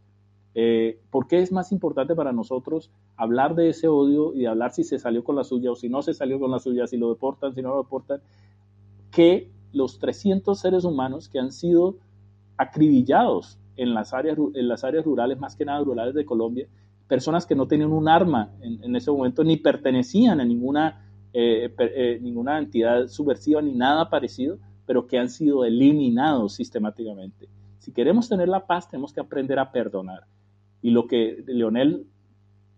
eh, ¿por qué es más importante para nosotros hablar de ese odio y hablar si se salió con la suya o si no se salió con la suya, si lo deportan, si no lo deportan, que los 300 seres humanos que han sido acribillados en las áreas, en las áreas rurales, más que nada rurales de Colombia, personas que no tenían un arma en, ese momento ni pertenecían a ninguna, eh, eh, ninguna entidad subversiva ni nada parecido, pero que han sido eliminados sistemáticamente. Si queremos tener la paz, tenemos que aprender a perdonar. Y lo que Leonel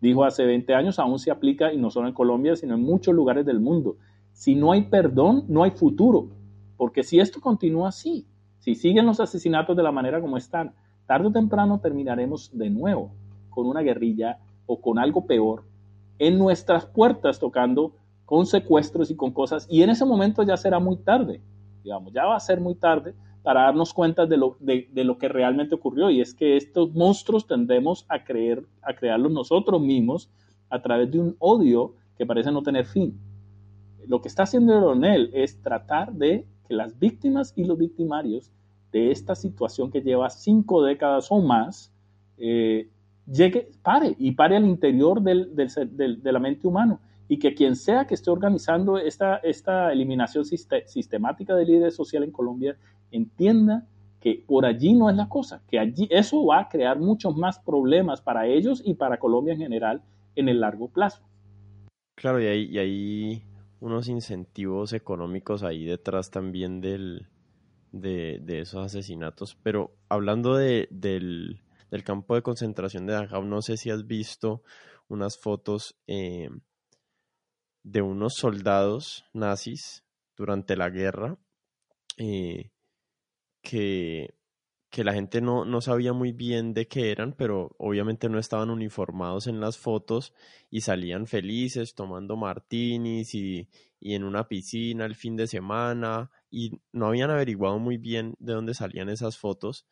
dijo hace 20 años aún se aplica, y no solo en Colombia, sino en muchos lugares del mundo. Si no hay perdón, no hay futuro. Porque si esto continúa así, si siguen los asesinatos de la manera como están, tarde o temprano terminaremos de nuevo con una guerrilla o con algo peor en nuestras puertas tocando con secuestros y con cosas. Y en ese momento ya será muy tarde digamos, ya va a ser muy tarde para darnos cuenta de lo, de, lo que realmente ocurrió y es que estos monstruos tendemos a creer, a crearlos nosotros mismos a través de un odio que parece no tener fin. Lo que está haciendo Leonel es tratar de que las víctimas y los victimarios de esta situación que lleva cinco décadas o más eh, llegue, pare y pare al interior del, del, de la mente humana y que quien sea que esté organizando esta, esta eliminación sistemática del líder social en Colombia entienda que por allí no es la cosa, que allí eso va a crear muchos más problemas para ellos y para Colombia en general en el largo plazo. Claro, y hay, y hay unos incentivos económicos ahí detrás también del, de, esos asesinatos. Pero hablando de, del, del, campo de concentración de Dachau, no sé si has visto unas fotos eh, de unos soldados nazis durante la guerra eh, que, que, la gente no, no, sabía muy bien de qué eran, pero obviamente no estaban uniformados en las fotos y salían felices tomando martinis y, y en una piscina el fin de semana y no habían averiguado muy bien de dónde salían esas fotos,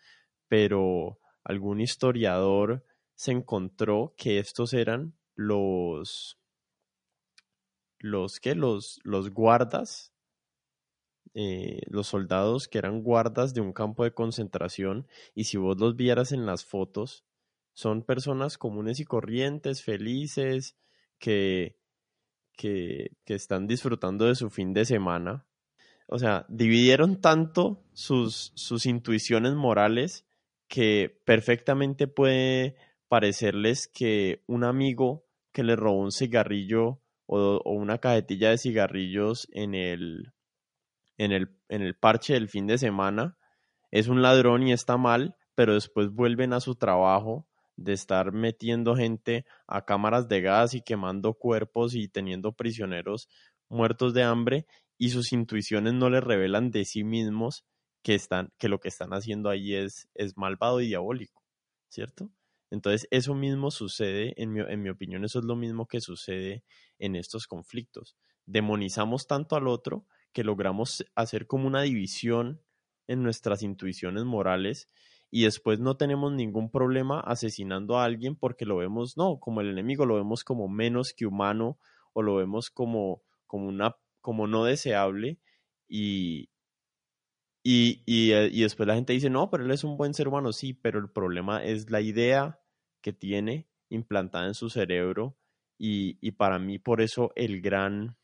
pero algún historiador se encontró que estos eran los los que los, los guardas, eh, los soldados que eran guardas de un campo de concentración, y si vos los vieras en las fotos, son personas comunes y corrientes, felices, que, que, que están disfrutando de su fin de semana. O sea, dividieron tanto sus, sus intuiciones morales que perfectamente puede parecerles que un amigo que le robó un cigarrillo o, una cajetilla de cigarrillos en el, en, el, en el parche del fin de semana, es un ladrón y está mal, pero después vuelven a su trabajo de estar metiendo gente a cámaras de gas y quemando cuerpos y teniendo prisioneros muertos de hambre y sus intuiciones no les revelan de sí mismos que, están, que lo que están haciendo ahí es, es malvado y diabólico, ¿cierto? Entonces, eso mismo sucede, en mi, en mi opinión, eso es lo mismo que sucede en estos conflictos. Demonizamos tanto al otro que logramos hacer como una división en nuestras intuiciones morales y después no tenemos ningún problema asesinando a alguien porque lo vemos, no, como el enemigo, lo vemos como menos que humano o lo vemos como, como, una, como no deseable y, y, y, eh, y, después la gente dice, no, pero él es un buen ser humano, sí, pero el problema es la idea que tiene implantada en su cerebro y, y para mí por eso el gran,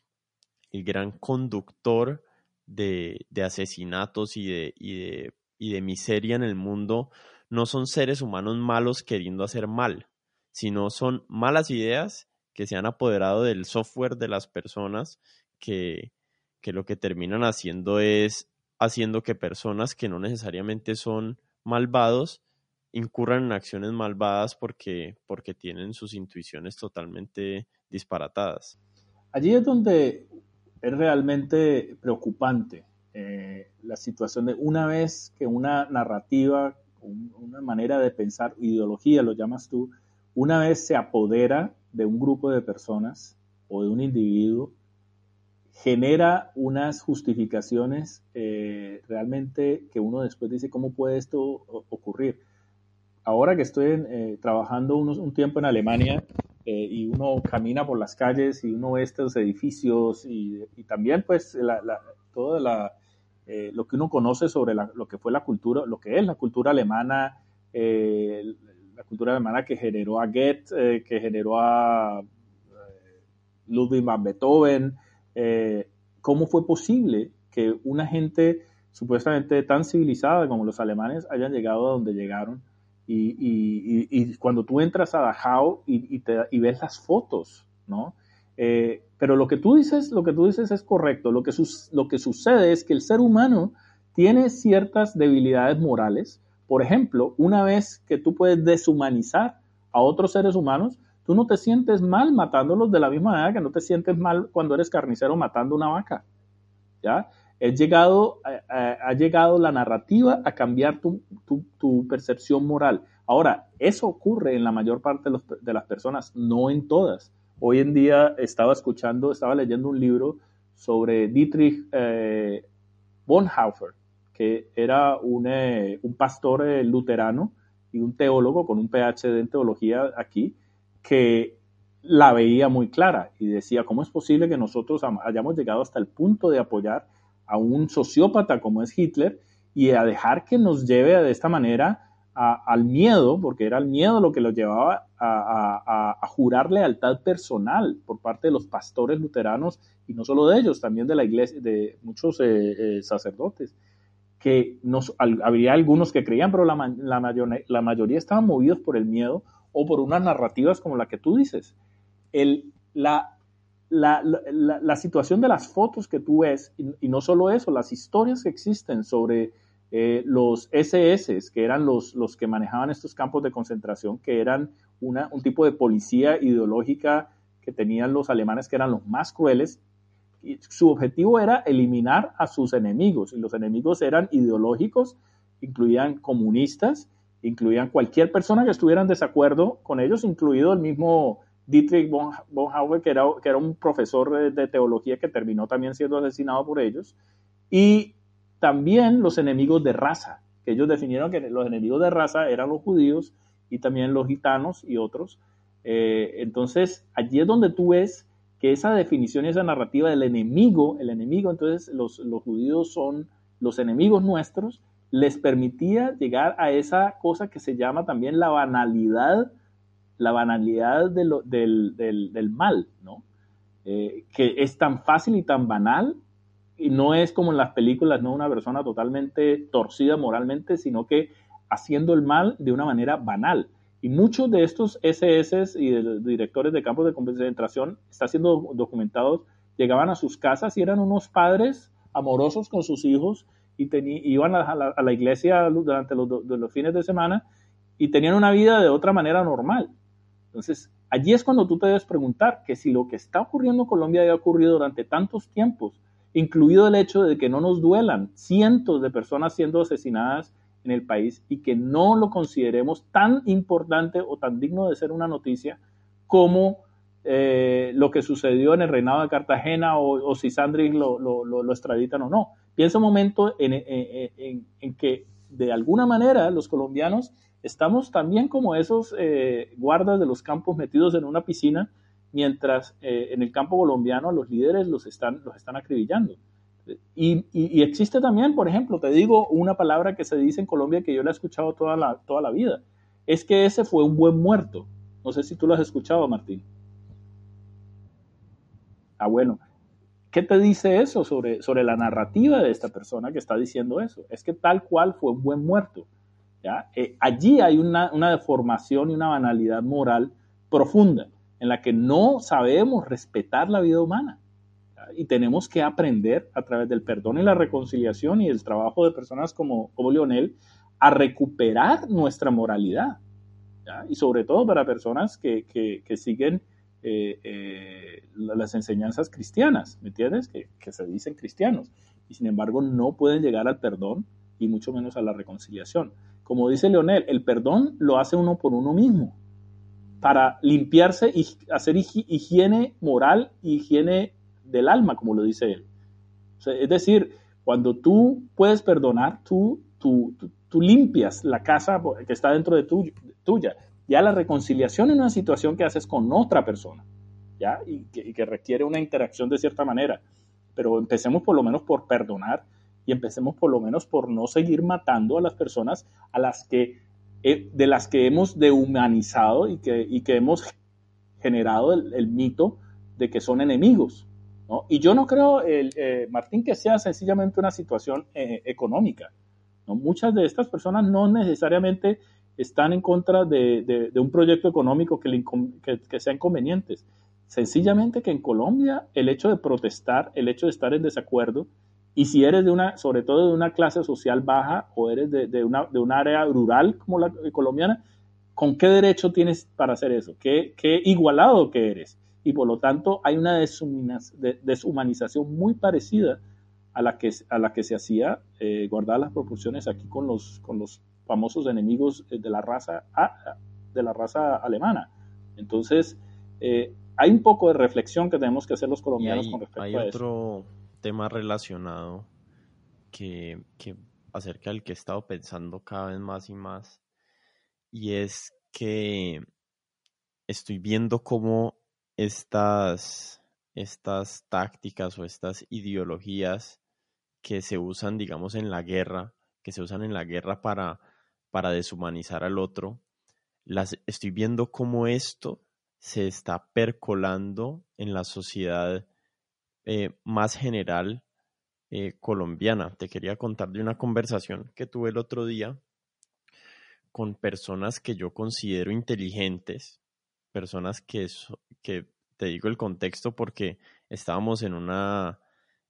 el gran conductor de, de asesinatos y de, y, de, y de miseria en el mundo no son seres humanos malos queriendo hacer mal, sino son malas ideas que se han apoderado del software de las personas que, que lo que terminan haciendo es haciendo que personas que no necesariamente son malvados incurran en acciones malvadas porque, porque tienen sus intuiciones totalmente disparatadas. Allí es donde es realmente preocupante eh, la situación de una vez que una narrativa, una manera de pensar, ideología lo llamas tú, una vez se apodera de un grupo de personas o de un individuo, genera unas justificaciones eh, realmente que uno después dice, ¿cómo puede esto ocurrir? Ahora que estoy eh, trabajando un tiempo en Alemania eh, y uno camina por las calles y uno ve estos edificios y, también pues todo lo que uno conoce sobre lo que fue la cultura, lo que es la cultura alemana, la cultura alemana que generó a Goethe, que generó a Ludwig van Beethoven, eh, cómo fue posible que una gente supuestamente tan civilizada como los alemanes hayan llegado a donde llegaron. Y, cuando tú entras a Dachau y, ves las fotos, ¿no? Eh, pero lo que tú dices, lo que tú dices es correcto. Lo que, lo que sucede es que el ser humano tiene ciertas debilidades morales. Por ejemplo, una vez que tú puedes deshumanizar a otros seres humanos, Tú no te sientes mal matándolos de la misma manera que no te sientes mal cuando eres carnicero matando una vaca. ¿Ya? Llegado, ha llegado la narrativa a cambiar tu, percepción moral. Ahora, eso ocurre en la mayor parte de, las personas, no en todas. Hoy en día estaba escuchando, estaba leyendo un libro sobre Dietrich eh, Bonhoeffer, que era un, eh, pastor eh, luterano y un teólogo con un PhD en teología aquí, que la veía muy clara y decía, ¿cómo es posible que nosotros hayamos llegado hasta el punto de apoyar a un sociópata como es Hitler y a dejar que nos lleve de esta manera al miedo, porque era el miedo lo que lo llevaba a, jurar lealtad personal por parte de los pastores luteranos y no solo de ellos, también de la iglesia, de muchos eh, eh, sacerdotes, que nos, había algunos que creían, pero la, la mayoría estaban movidos por el miedo o por unas narrativas como la que tú dices. El, la, la, la, situación de las fotos que tú ves, y, no solo eso, las historias que existen sobre eh, los SS, que eran los, los que manejaban estos campos de concentración, que eran una, un tipo de policía ideológica que tenían los alemanes, que eran los más crueles. Y su objetivo era eliminar a sus enemigos, y los enemigos eran ideológicos, incluían comunistas, incluían cualquier persona que estuviera en desacuerdo con ellos, incluido el mismo Dietrich Bonhoeffer, que era, que era un profesor de, teología que terminó también siendo asesinado por ellos, y también los enemigos de raza, que ellos definieron que los enemigos de raza eran los judíos y también los gitanos y otros. Eh, entonces, allí es donde tú ves que esa definición y esa narrativa del enemigo, el enemigo, entonces los, los judíos son los enemigos nuestros, les permitía llegar a esa cosa que se llama también la banalidad, la banalidad del, mal, ¿no? Eh, que es tan fácil y tan banal y no es como en las películas, no una persona totalmente torcida moralmente, sino que haciendo el mal de una manera banal. Y muchos de estos SS y de directores de campos de concentración, está siendo documentados, llegaban a sus casas y eran unos padres amorosos con sus hijos y iban a la, iglesia durante los, los, fines de semana y tenían una vida de otra manera normal. Entonces, allí es cuando tú te debes preguntar que si lo que está ocurriendo en Colombia ha ocurrido durante tantos tiempos, incluido el hecho de que no nos duelan cientos de personas siendo asesinadas en el país y que no lo consideremos tan importante o tan digno de ser una noticia como eh, lo que sucedió en el reinado de Cartagena o, si Sandri lo, lo, lo, extraditan o no. Piensa un momento en, que de alguna manera los colombianos estamos también como esos eh, guardas de los campos metidos en una piscina, mientras eh, en el campo colombiano los líderes los están, los están acribillando. Y, existe también, por ejemplo, te digo una palabra que se dice en Colombia que yo la he escuchado toda la, toda la vida, es que ese fue un buen muerto. No sé si tú lo has escuchado, Martín. Ah, bueno, ¿Qué te dice eso sobre, sobre la narrativa de esta persona que está diciendo eso? Es que tal cual fue un buen muerto. Eh, allí hay una, deformación y una banalidad moral profunda. en la que no sabemos respetar la vida humana. Y tenemos que aprender a través del perdón y la reconciliación y el trabajo de personas como, como Leonel a recuperar nuestra moralidad. Y sobre todo para personas que, que, siguen eh, eh, las enseñanzas cristianas, ¿me entiendes? Que, que se dicen cristianos y sin embargo no pueden llegar al perdón y mucho menos a la reconciliación. Como dice Leonel, el perdón lo hace uno por uno mismo para limpiarse y hacer higiene moral y higiene del alma, como lo dice él. es decir, cuando tú puedes perdonar, tú, tú, limpias la casa que está dentro de tu, tuya. Ya la reconciliación es una situación que haces con otra persona, ¿ya? Y que requiere una interacción de cierta manera. Pero empecemos por lo menos por perdonar y empecemos por lo menos por no seguir matando a las personas a las que eh, de las que hemos dehumanizado y que, y que hemos generado el, mito de que son enemigos. ¿no? Y yo no creo, eh, Martín, que sea sencillamente una situación eh, económica. ¿no? Muchas de estas personas no necesariamente están en contra de, de, un proyecto económico que, que, que sea inconveniente. Sencillamente que en Colombia el hecho de protestar, el hecho de estar en desacuerdo, y si eres de una, sobre todo de una clase social baja o eres de, de, una, de un área rural como la colombiana, ¿con qué derecho tienes para hacer eso? ¿Qué, qué igualado que eres? Y por lo tanto hay una deshumanización muy parecida a la que, a la que se hacía, eh, guardar las proporciones aquí con los, con los famosos enemigos eh, de la raza, de la raza alemana. Entonces, eh, hay un poco de reflexión que tenemos que hacer los colombianos con respecto a eso tema relacionado que, acerca del que he estado pensando cada vez más y más, y es que estoy viendo cómo estas, estas tácticas o estas ideologías que se usan, digamos, en la guerra, que se usan en la guerra para, para deshumanizar al otro, las estoy viendo cómo esto se está percolando en la sociedad eh, más general eh, colombiana. Te quería contar de una conversación que tuve el otro día con personas que yo considero inteligentes, personas que, que te digo el contexto porque estábamos en una,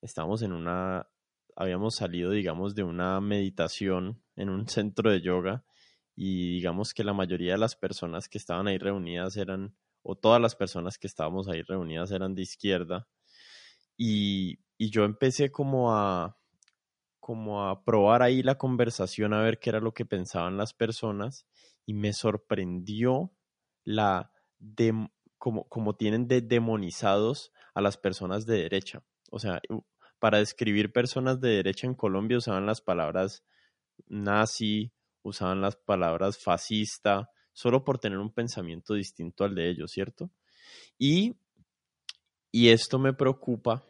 estábamos en una, habíamos salido, digamos, de una meditación en un [LAUGHS] centro de yoga y digamos que la mayoría de las personas que estaban ahí reunidas eran, o todas las personas que estábamos ahí reunidas eran de izquierda y, yo empecé como a, como a probar ahí la conversación a ver qué era lo que pensaban las personas y me sorprendió la de, como, como tienen de demonizados a las personas de derecha. O sea, para describir personas de derecha en Colombia usaban las palabras nazi, usaban las palabras fascista, solo por tener un pensamiento distinto al de ellos, ¿cierto? Y y esto me preocupa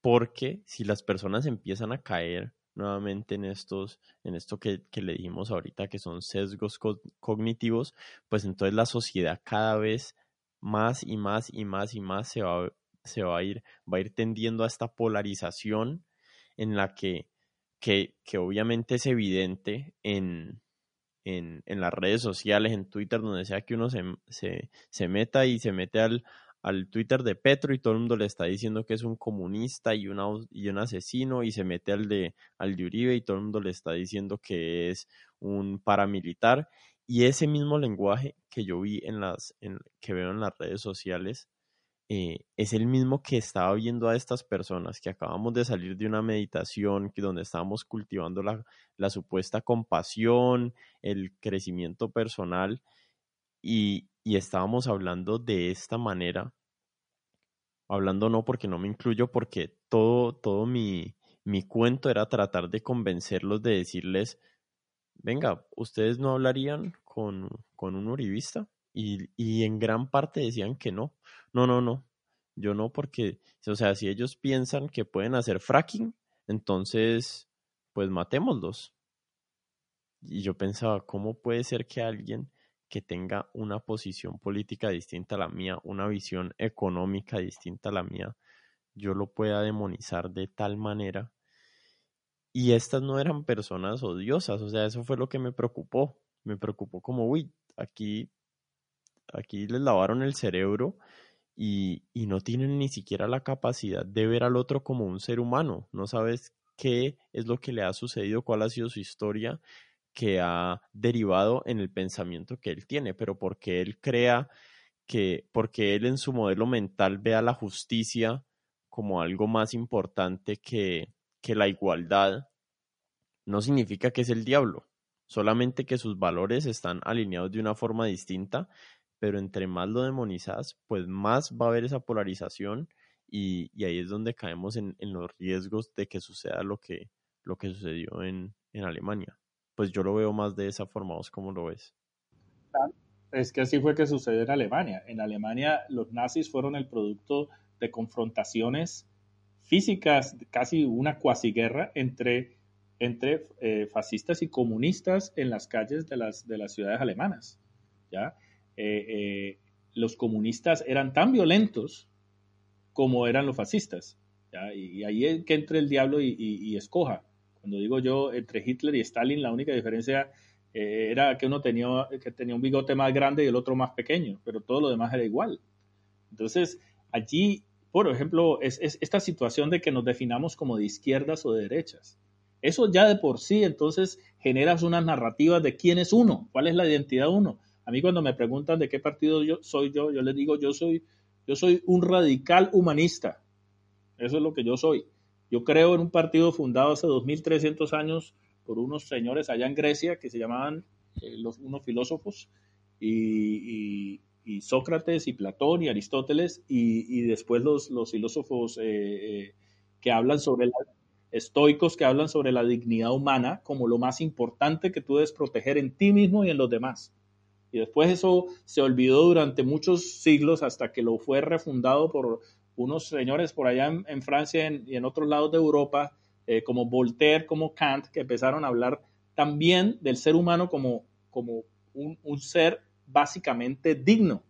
porque si las personas empiezan a caer nuevamente en estos, en esto que, le dijimos ahorita que son sesgos cognitivos, pues entonces la sociedad cada vez más y más y más y más se va, se va a ir, va a ir tendiendo a esta polarización en la que, que, que obviamente es evidente en, en, en, las redes sociales, en Twitter, donde sea que uno se, se, se meta y se mete al, al Twitter de Petro y todo el mundo le está diciendo que es un comunista y, un asesino y se mete al de, al de Uribe y todo el mundo le está diciendo que es un paramilitar. Y ese mismo lenguaje que yo vi en las que veo en las redes sociales eh, es el mismo que estaba viendo a estas personas que acabamos de salir de una meditación donde estábamos cultivando la, la supuesta compasión, el crecimiento personal y, y estábamos hablando de esta manera, hablando no porque no me incluyo, porque todo, todo mi, mi cuento era tratar de convencerlos de decirles, venga, ustedes no hablarían con, con un uribista y, y en gran parte decían que no, no, no, no, yo no porque, o sea, si ellos piensan que pueden hacer fracking, entonces, pues matémoslos. Y yo pensaba, ¿cómo puede ser que alguien que tenga una posición política distinta a la mía, una visión económica distinta a la mía, yo lo pueda demonizar de tal manera. Y estas no eran personas odiosas, o sea, eso fue lo que me preocupó. Me preocupó como, uy, aquí aquí les lavaron el cerebro y, y no tienen ni siquiera la capacidad de ver al otro como un ser humano. No sabes qué es lo que le ha sucedido, cuál ha sido su historia que ha derivado en el pensamiento que él tiene, pero porque él crea que, porque él en su modelo mental vea la justicia como algo más importante que, que la igualdad, no significa que es el diablo, solamente que sus valores están alineados de una forma distinta, pero entre más lo demonizas, pues más va a haber esa polarización y, ahí es donde caemos en, los riesgos de que suceda lo que, lo que sucedió en, en Alemania. Pues yo lo veo más de esa forma, ¿vos cómo lo ves? Es que así fue que sucedió en Alemania. En Alemania los nazis fueron el producto de confrontaciones físicas, casi una cuasi guerra entre, entre eh, fascistas y comunistas en las calles de las, de las ciudades alemanas. ¿ya? Eh, eh, los comunistas eran tan violentos como eran los fascistas. Y, ahí es que entre el diablo y, escoja. Cuando digo yo entre Hitler y Stalin, la única diferencia eh, era que uno tenía, que tenía un bigote más grande y el otro más pequeño, pero todo lo demás era igual. Entonces, allí, por ejemplo, es, esta situación de que nos definamos como de izquierdas o de derechas. Eso ya de por sí, entonces, generas unas narrativas de quién es uno, cuál es la identidad de uno. A mí cuando me preguntan de qué partido yo soy yo, yo les digo, yo soy yo soy un radical humanista. Eso es lo que yo soy. Yo creo en un partido fundado hace 2300 años por unos señores allá en Grecia que se llamaban eh, los, unos filósofos y, Sócrates y Platón y Aristóteles y, después los, los filósofos eh, eh, que hablan sobre la, estoicos que hablan sobre la dignidad humana como lo más importante que tú debes proteger en ti mismo y en los demás. Y después eso se olvidó durante muchos siglos hasta que lo fue refundado por unos señores por allá en, Francia y en otros lados de Europa, eh, como Voltaire, como Kant, que empezaron a hablar también del ser humano como, como un, ser básicamente digno.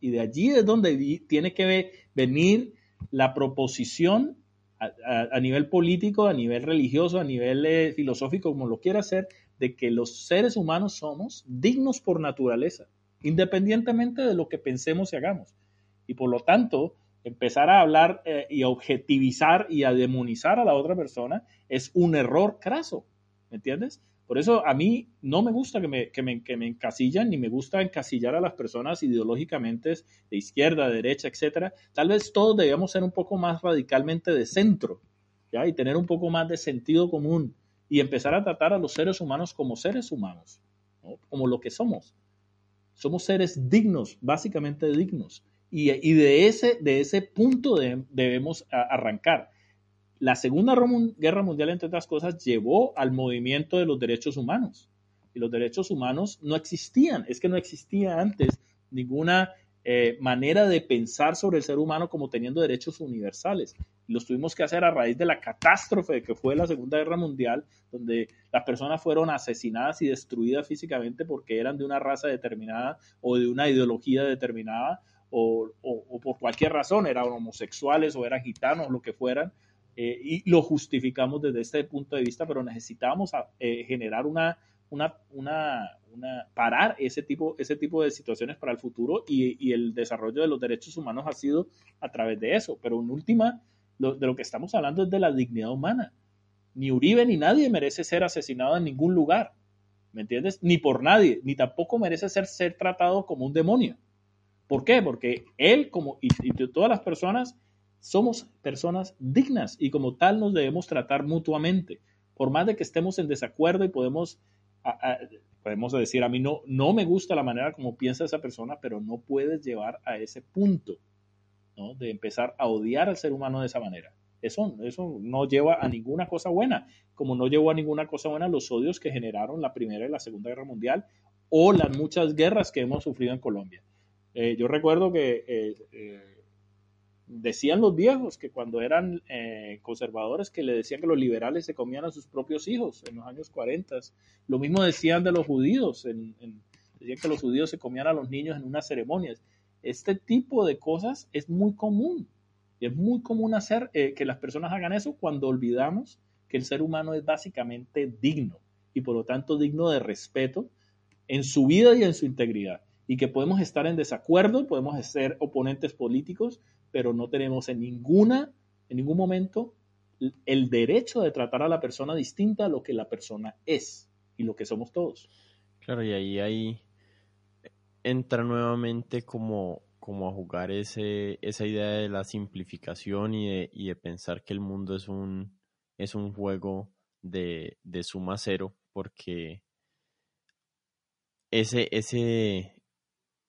Y de allí es donde tiene que venir la proposición a, nivel político, a nivel religioso, a nivel eh, filosófico, como lo quiera hacer, de que los seres humanos somos dignos por naturaleza, independientemente de lo que pensemos y hagamos. Y por lo tanto, empezar a hablar eh, y a objetivizar y a demonizar a la otra persona es un error craso, ¿me entiendes? Por eso a mí no me gusta que me, que me, que me encasillan, ni me gusta encasillar a las personas ideológicamente de izquierda, de derecha, etcétera. Tal vez todos debemos ser un poco más radicalmente de centro, ¿ya? Y tener un poco más de sentido común y empezar a tratar a los seres humanos como seres humanos, como lo que somos. Somos seres dignos, básicamente dignos. Y, de, ese, de ese punto debemos arrancar. La Segunda Guerra Mundial, entre otras cosas, llevó al movimiento de los derechos humanos. Y los derechos humanos no existían. Es que no existía antes ninguna eh, manera de pensar sobre el ser humano como teniendo derechos universales. Los tuvimos que hacer a raíz de la catástrofe que fue la Segunda Guerra Mundial, donde las personas fueron asesinadas y destruidas físicamente porque eran de una raza determinada o de una ideología determinada o, por cualquier razón, eran homosexuales o eran gitanos, lo que fueran. Eh, y lo justificamos desde este punto de vista, pero necesitábamos eh, generar una, una, una, parar ese tipo, ese tipo de situaciones para el futuro y, el desarrollo de los derechos humanos ha sido a través de eso. Pero en última, de lo que estamos hablando es de la dignidad humana. Ni Uribe ni nadie merece ser asesinado en ningún lugar, ¿me entiendes? Ni por nadie, ni tampoco merece ser, ser tratado como un demonio. ¿Por qué? Porque él como y, todas las personas somos personas dignas y como tal nos debemos tratar mutuamente. Por más de que estemos en desacuerdo y podemos podemos decir, a mí no, no me gusta la manera como piensa esa persona, pero no puedes llevar a ese punto, ¿no? De empezar a odiar al ser humano de esa manera. Eso, eso no lleva a ninguna cosa buena, como no llevó a ninguna cosa buena los odios que generaron la Primera y la Segunda Guerra Mundial o las muchas guerras que hemos sufrido en Colombia. Eh, yo recuerdo que eh, eh, decían los viejos que cuando eran conservadores que le decían que los liberales se comían a sus propios hijos en los años 40. Lo mismo decían de los judíos, decían que los judíos se comían a los niños en unas ceremonias. Este tipo de cosas es muy común es muy común hacer que las personas hagan eso cuando olvidamos que el ser humano es básicamente digno y por lo tanto digno de respeto en su vida y en su integridad. Y que podemos estar en desacuerdo, podemos ser oponentes políticos, pero no tenemos en ninguna, en ningún momento el derecho de tratar a la persona distinta a lo que la persona es y lo que somos todos. Claro, y ahí, ahí entra nuevamente como, como a jugar ese, esa idea de la simplificación y de, y de pensar que el mundo es un, es un juego de, de suma cero, porque ese, ese,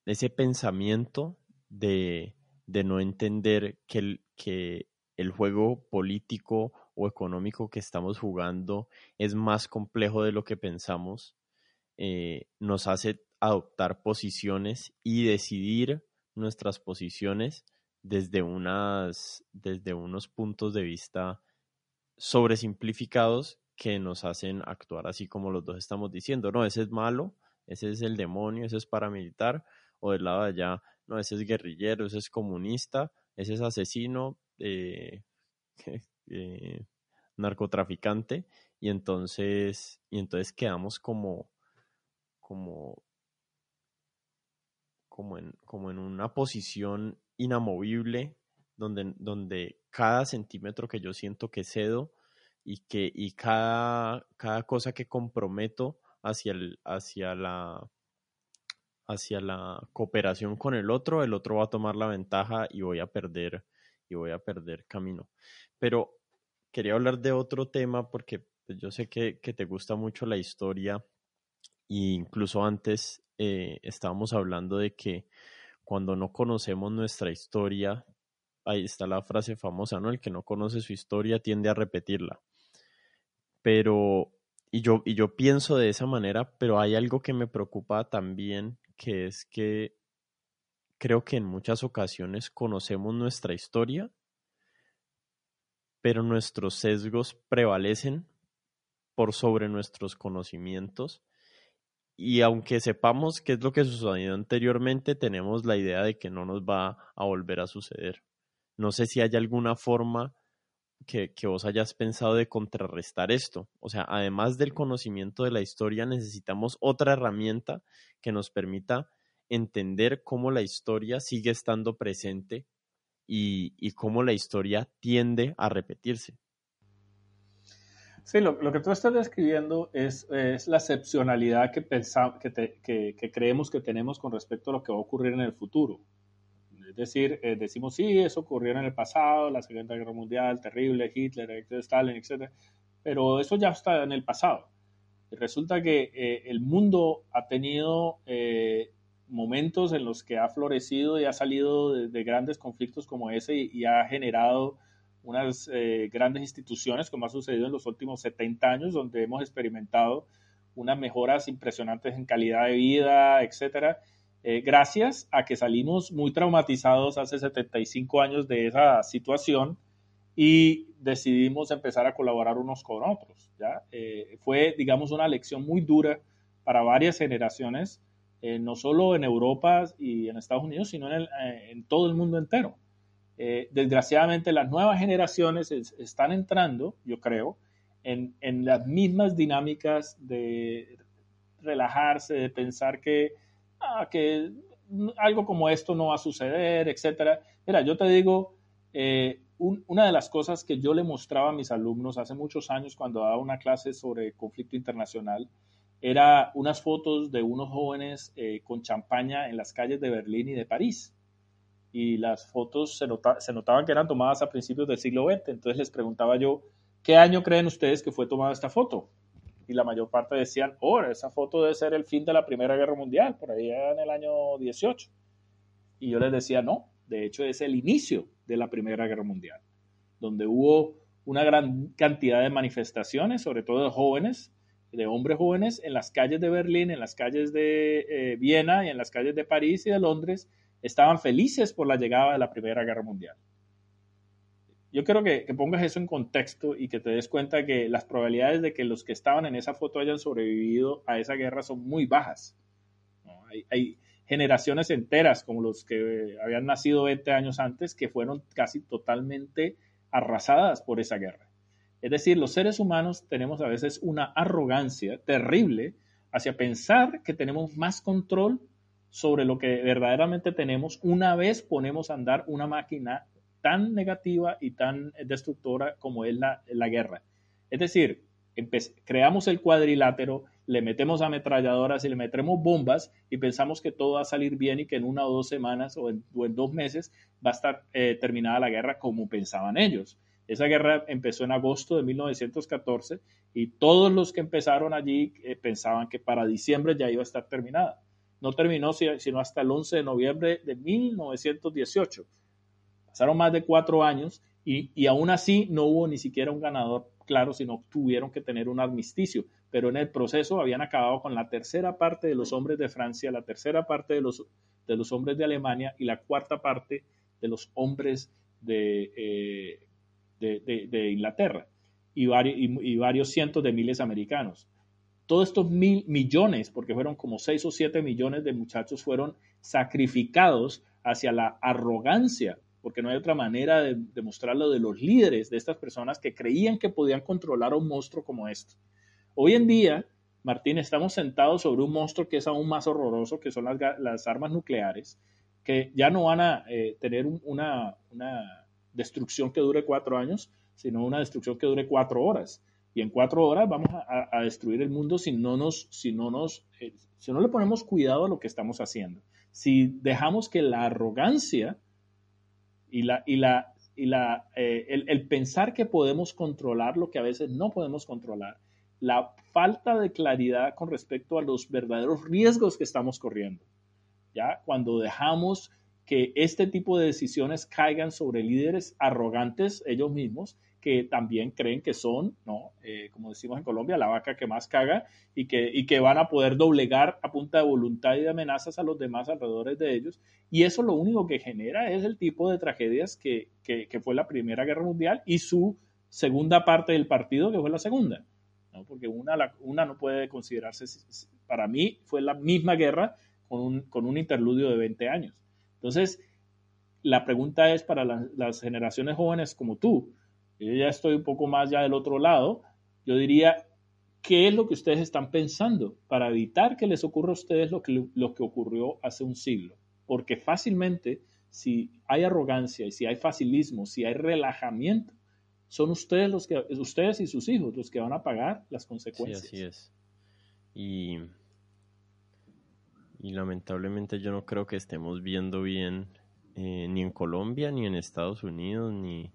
ese pensamiento de, no entender que el, que el juego político o económico que estamos jugando es más complejo de lo que pensamos, eh, nos hace adoptar posiciones y decidir nuestras posiciones desde, unas, desde unos puntos de vista sobresimplificados que nos hacen actuar así como los dos estamos diciendo, no, ese es malo, ese es el demonio, ese es paramilitar, o del lado de allá, no, ese es guerrillero, ese es comunista, ese es asesino, eh, [LAUGHS] eh, narcotraficante, y entonces, y entonces quedamos como, como, como en, como en una posición inamovible donde, donde cada centímetro que yo siento que cedo y que y cada, cada cosa que comprometo hacia, el, hacia, la, hacia la cooperación con el otro, el otro va a tomar la ventaja y voy a perder, y voy a perder camino. Pero quería hablar de otro tema porque pues, yo sé que, te gusta mucho la historia e incluso antes eh, estábamos hablando de que cuando no conocemos nuestra historia, ahí está la frase famosa, ¿no? El que no conoce su historia tiende a repetirla. Pero y yo, y yo pienso de esa manera, pero hay algo que me preocupa también, que es que creo que en muchas ocasiones conocemos nuestra historia, pero nuestros sesgos prevalecen por sobre nuestros conocimientos. Y aunque sepamos qué es lo que sucedió anteriormente, tenemos la idea de que no nos va a volver a suceder. No sé si hay alguna forma que, vos hayas pensado de contrarrestar esto. O sea, además del conocimiento de la historia, necesitamos otra herramienta que nos permita entender cómo la historia sigue estando presente y, cómo la historia tiende a repetirse. Sí, lo, que tú estás describiendo es, la excepcionalidad que, que, que creemos que tenemos con respecto a lo que va a ocurrir en el futuro. Es decir, eh, decimos, sí, eso ocurrió en el pasado, la Segunda Guerra Mundial, terrible, Hitler, Stalin, etc. Pero eso ya está en el pasado. Y resulta que eh, el mundo ha tenido eh, momentos en los que ha florecido y ha salido de, grandes conflictos como ese y, ha generado unas grandes instituciones, como ha sucedido en los últimos 70 años, donde hemos experimentado unas mejoras impresionantes en calidad de vida, etcétera eh, gracias a que salimos muy traumatizados hace 75 años de esa situación y decidimos empezar a colaborar unos con otros. Eh, fue, digamos, una lección muy dura para varias generaciones, eh, no solo en Europa y en Estados Unidos, sino en, todo el mundo entero. desgraciadamente, las nuevas generaciones están entrando, yo creo, en las mismas dinámicas de relajarse, de pensar que Que algo como esto no va a suceder, etcétera. Mira, yo te digo, eh, una de las cosas que yo le mostraba a mis alumnos hace muchos años cuando daba una clase sobre conflicto internacional era unas fotos de unos jóvenes eh, con champaña en las calles de Berlín y de París. Y las fotos se notaban que eran tomadas a principios del siglo XX. Entonces les preguntaba yo, ¿qué año creen ustedes que fue tomada esta foto? Y la mayor parte decían, oh, esa foto debe ser el fin de la Primera Guerra Mundial, por ahí en el año 18. Y yo les decía, no, de hecho es el inicio de la Primera Guerra Mundial, donde hubo una gran cantidad de manifestaciones, sobre todo de jóvenes, de hombres jóvenes, en las calles de Berlín, en las calles de eh, Viena y en las calles de París y de Londres, estaban felices por la llegada de la Primera Guerra Mundial yo quiero que, pongas eso en contexto y que te des cuenta que las probabilidades de que los que estaban en esa foto hayan sobrevivido a esa guerra son muy bajas. Hay, generaciones enteras, como los que habían nacido 20 años antes, que fueron casi totalmente arrasadas por esa guerra. Es decir, los seres humanos tenemos a veces una arrogancia terrible hacia pensar que tenemos más control sobre lo que verdaderamente tenemos una vez ponemos a andar una máquina tan negativa y tan destructora como es la, la guerra. Es decir, creamos el cuadrilátero, le metemos ametralladoras y le metemos bombas y pensamos que todo va a salir bien y que en una o dos semanas o en, dos meses va a estar eh, terminada la guerra como pensaban ellos. Esa guerra empezó en agosto de 1914 y todos los que empezaron allí eh, pensaban que para diciembre ya iba a estar terminada. No terminó sino hasta el 11 de noviembre de 1918. Pasaron más de cuatro años y, y aún así no hubo ni siquiera un ganador claro, sino tuvieron que tener un armisticio. Pero en el proceso habían acabado con la tercera parte de los hombres de Francia, la tercera parte de los, de los hombres de Alemania y la cuarta parte de los hombres de, eh, de, Inglaterra y, y, varios cientos de miles americanos. Todos estos mil millones, porque fueron como seis o siete millones de muchachos, fueron sacrificados hacia la arrogancia porque no hay otra manera de demostrarlo de los líderes de estas personas que creían que podían controlar a un monstruo como este. Hoy en día, Martín, estamos sentados sobre un monstruo que es aún más horroroso, que son las, armas nucleares, que ya no van a eh, tener una, destrucción que dure cuatro años, sino una destrucción que dure cuatro horas. Y en cuatro horas vamos a, destruir el mundo si no nos, si no nos, eh, si no le ponemos cuidado a lo que estamos haciendo. Si dejamos que la arrogancia y, la, y, la, y la, eh, el, pensar que podemos controlar lo que a veces no podemos controlar, la falta de claridad con respecto a los verdaderos riesgos que estamos corriendo. ¿ya? Cuando dejamos que este tipo de decisiones caigan sobre líderes arrogantes ellos mismos que también creen que son, ¿no? Eh, como decimos en Colombia, la vaca que más caga y que, y que van a poder doblegar a punta de voluntad y de amenazas a los demás alrededor de ellos. Y eso lo único que genera es el tipo de tragedias que, que, que fue la Primera Guerra Mundial y su segunda parte del partido, que fue la segunda. ¿no? Porque una, la, una no puede considerarse, para mí fue la misma guerra con un, con un interludio de 20 años. Entonces, la pregunta es para las generaciones jóvenes como tú, yo ya estoy un poco más ya del otro lado, yo diría, ¿qué es lo que ustedes están pensando para evitar que les ocurra a ustedes lo que, lo que ocurrió hace un siglo? Porque fácilmente, si hay arrogancia y si hay facilismo, si hay relajamiento, son ustedes los que, ustedes y sus hijos los que van a pagar las consecuencias. Sí, así es. Y, y lamentablemente yo no creo que estemos viendo bien eh, ni en Colombia, ni en Estados Unidos, ni,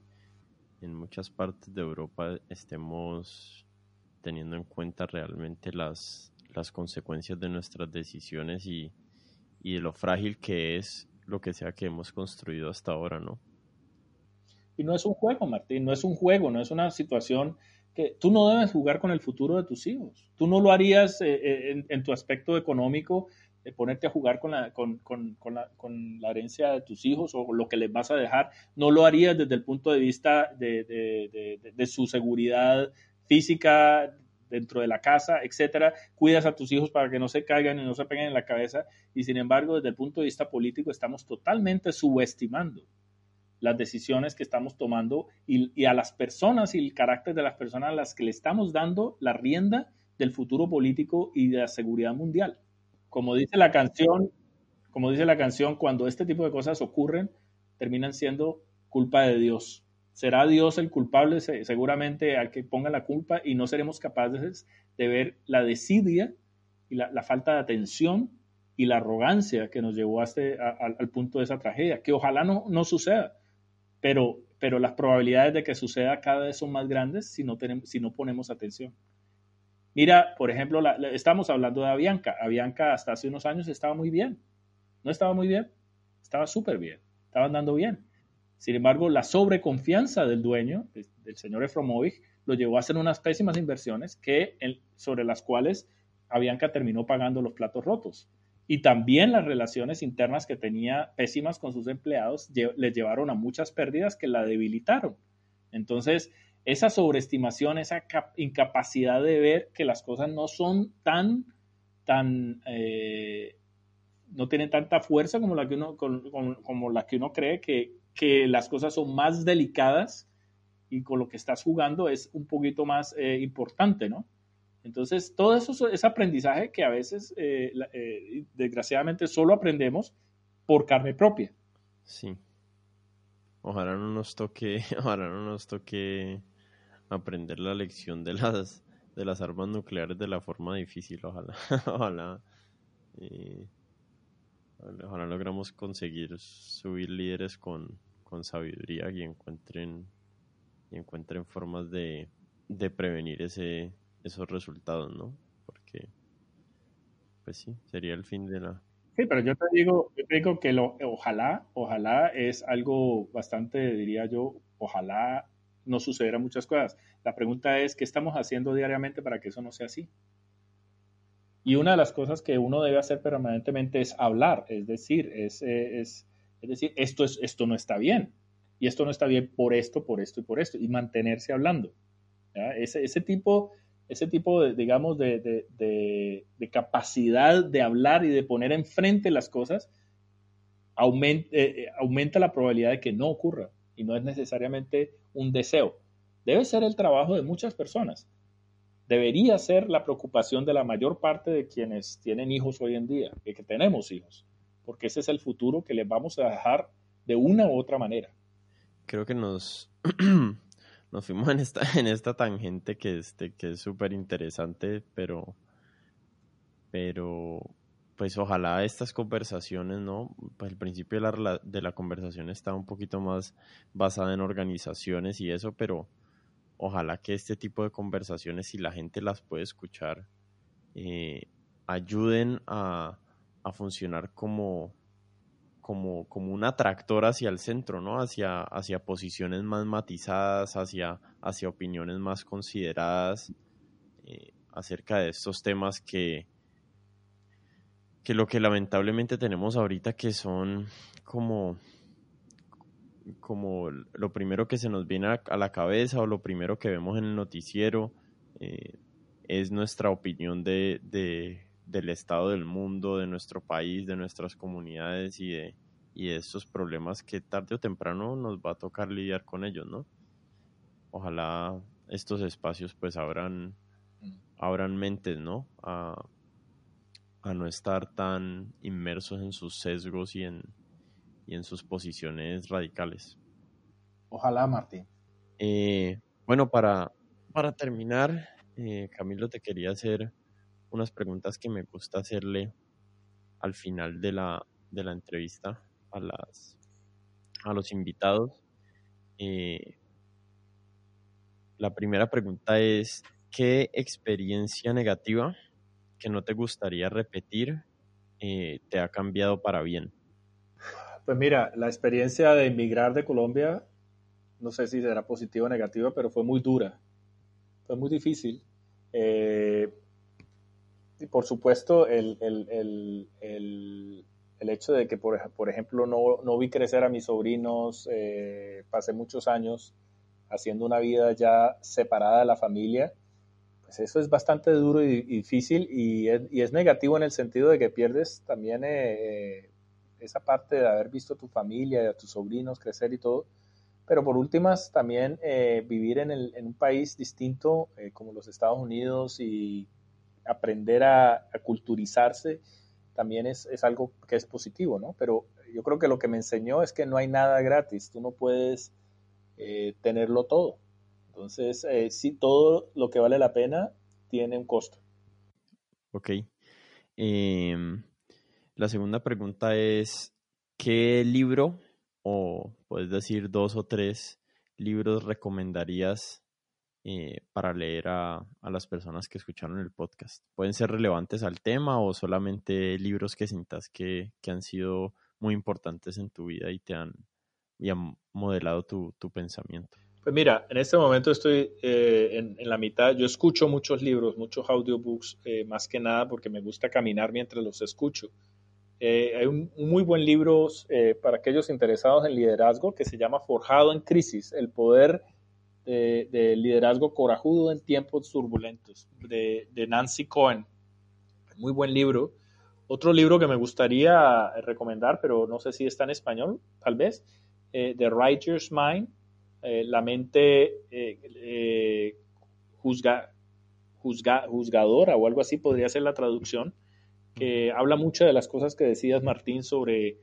en muchas partes de Europa estemos teniendo en cuenta realmente las, las consecuencias de nuestras decisiones y, y de lo frágil que es lo que sea que hemos construido hasta ahora, ¿no? Y no es un juego, Martín, no es un juego, no es una situación que tú no debes jugar con el futuro de tus hijos. Tú no lo harías eh, eh, en, tu aspecto económico de ponerte a jugar con la, con, con, con, la, con, la, herencia de tus hijos o lo que les vas a dejar, no lo harías desde el punto de vista de, su seguridad física dentro de la casa, etcétera, cuidas a tus hijos para que no se caigan y no se peguen en la cabeza, y sin embargo, desde el punto de vista político, estamos totalmente subestimando las decisiones que estamos tomando y, y a las personas y el carácter de las personas a las que le estamos dando la rienda del futuro político y de la seguridad mundial como dice la canción, como dice la canción, cuando este tipo de cosas ocurren, terminan siendo culpa de Dios. Será Dios el culpable seguramente al que ponga la culpa y no seremos capaces de ver la desidia y la, falta de atención y la arrogancia que nos llevó este, al punto de esa tragedia, que ojalá no, no suceda, pero, pero las probabilidades de que suceda cada vez son más grandes si no, tenemos, si no ponemos atención. Mira, por ejemplo, estamos hablando de Avianca. Avianca hasta hace unos años estaba muy bien. No estaba muy bien, estaba súper bien, estaba andando bien. Sin embargo, la sobreconfianza del dueño, del señor Efromovich, lo llevó a hacer unas pésimas inversiones que, sobre las cuales Avianca terminó pagando los platos rotos. Y también las relaciones internas que tenía pésimas con sus empleados le llevaron a muchas pérdidas que la debilitaron. Entonces, esa sobreestimación, esa incapacidad de ver que las cosas no son tan, tan, eh, no tienen tanta fuerza como la que uno, como, que uno cree, que, que, las cosas son más delicadas y con lo que estás jugando es un poquito más eh, importante, ¿no? Entonces, todo eso es aprendizaje que a veces, eh, desgraciadamente, solo aprendemos por carne propia. Sí. Ojalá no nos toque, [LAUGHS] ojalá no nos toque aprender la lección de las de las armas nucleares de la forma difícil, ojalá, [LAUGHS] ojalá, eh, ojalá logramos conseguir subir líderes con, con sabiduría y encuentren y encuentren formas de, de prevenir ese, esos resultados, ¿no? Porque, pues sí, sería el fin de la... Sí, pero yo te digo, yo te digo que lo, ojalá, ojalá es algo bastante, diría yo, ojalá no sucediera muchas cosas. La pregunta es, ¿qué estamos haciendo diariamente para que eso no sea así? Y una de las cosas que uno debe hacer permanentemente es hablar, es decir, es, es decir, esto, es, esto no está bien. Y esto no está bien por esto, por esto y por esto. Y mantenerse hablando. Ese, tipo, ese tipo de, digamos, de, capacidad de hablar y de poner enfrente las cosas eh, eh, aumenta la probabilidad de que no ocurra. Y no es necesariamente un deseo. Debe ser el trabajo de muchas personas. Debería ser la preocupación de la mayor parte de quienes tienen hijos hoy en día, de que tenemos hijos, porque ese es el futuro que les vamos a dejar de una u otra manera. Creo que nos, [CLEARS THROAT] nos fuimos en esta, en esta tangente que, este, que es súper interesante, pero, pero pues ojalá estas conversaciones, ¿no? Pues el principio de la, conversación está un poquito más basada en organizaciones y eso, pero ojalá que este tipo de conversaciones, si la gente las puede escuchar, eh, ayuden a, a funcionar como, como, como un atractor hacia el centro, ¿no? Hacia, hacia posiciones más matizadas, hacia, hacia opiniones más consideradas eh, acerca de estos temas que, que lo que lamentablemente tenemos ahorita que son como como lo primero que se nos viene a, la cabeza o lo primero que vemos en el noticiero eh, es nuestra opinión de, del estado del mundo, de nuestro país, de nuestras comunidades y de, y de estos problemas que tarde o temprano nos va a tocar lidiar con ellos, ¿no? Ojalá estos espacios pues abran, mm. abran mentes, ¿no? A, a no estar tan inmersos en sus sesgos y en, y en sus posiciones radicales. Ojalá, Martín. Eh, bueno, para, para terminar, eh, Camilo, te quería hacer unas preguntas que me gusta hacerle al final de la, de la entrevista a, las, a los invitados. Eh, la primera pregunta es, ¿qué experiencia negativa que no te gustaría repetir eh, te ha cambiado para bien? Pues mira, la experiencia de emigrar de Colombia, no sé si será positiva o negativa, pero fue muy dura, fue muy difícil. Eh, y por supuesto, el, hecho de que, por, por ejemplo, no, no, vi crecer a mis sobrinos, eh, pasé muchos años haciendo una vida ya separada de la familia, pues eso es bastante duro y, difícil y es, negativo en el sentido de que pierdes también eh, esa parte de haber visto a tu familia, a tus sobrinos crecer y todo. Pero por últimas, también eh, vivir en, un país distinto eh, como los Estados Unidos y aprender a, culturizarse también es, es, algo que es positivo, ¿no? Pero yo creo que lo que me enseñó es que no hay nada gratis, tú no puedes tenerlo todo. Entonces, eh, sí, todo lo que vale la pena tiene un costo. Ok. Em, la segunda pregunta es, ¿qué libro, o puedes decir dos o tres libros recomendarías eh, para leer a, a, las personas que escucharon el podcast? ¿Pueden ser relevantes al tema o solamente libros que sientas que, que han sido muy importantes en tu vida y te han, y han modelado tu, tu pensamiento? Pues mira, en este momento estoy eh, en, la mitad. Yo escucho muchos libros, muchos audiobooks, eh, más que nada porque me gusta caminar mientras los escucho. Eh, hay un, muy buen libro para aquellos interesados en liderazgo que se llama Forjado en Crisis, el poder de, liderazgo corajudo en tiempos turbulentos, de, de Nancy Cohen. Muy buen libro. Otro libro que me gustaría recomendar, pero no sé si está en español, tal vez, The Writer's Mind eh, la mente eh, eh, juzga, juzgadora o algo así podría ser la traducción, que habla mucho de las cosas que decías, Martín, sobre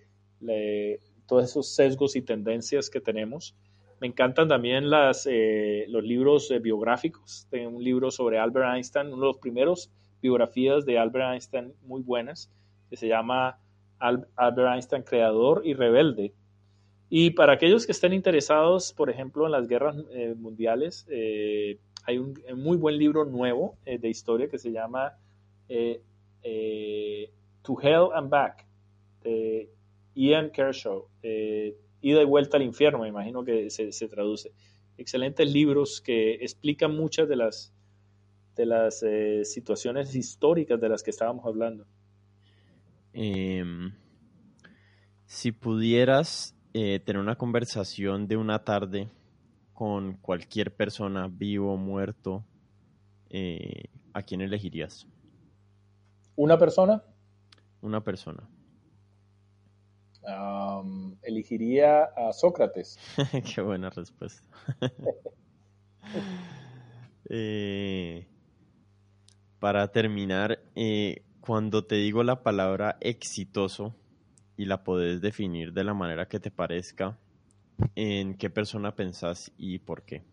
todos esos sesgos y tendencias que tenemos. Me encantan también las, eh, los libros eh, biográficos. Tengo un libro sobre Albert Einstein, uno de los primeros biografías de Albert Einstein muy buenas, que se llama Albert Einstein, creador y rebelde. Y para aquellos que estén interesados, por ejemplo, en las guerras eh, mundiales, hay un, muy buen libro nuevo de historia que se llama To Hell and Back, de Ian Kershaw. Ida y vuelta al infierno, me imagino que se, traduce. Excelentes libros que explican muchas de las, de las eh, situaciones históricas de las que estábamos hablando. Em, si pudieras eh, tener una conversación de una tarde con cualquier persona, vivo o muerto, eh, ¿a quién elegirías? ¿Una persona? Una persona elegiría a Sócrates. [LAUGHS] Qué buena respuesta. [LAUGHS] Eh, para terminar, eh, cuando te digo la palabra exitoso y la podés definir de la manera que te parezca, ¿en qué persona pensás y por qué?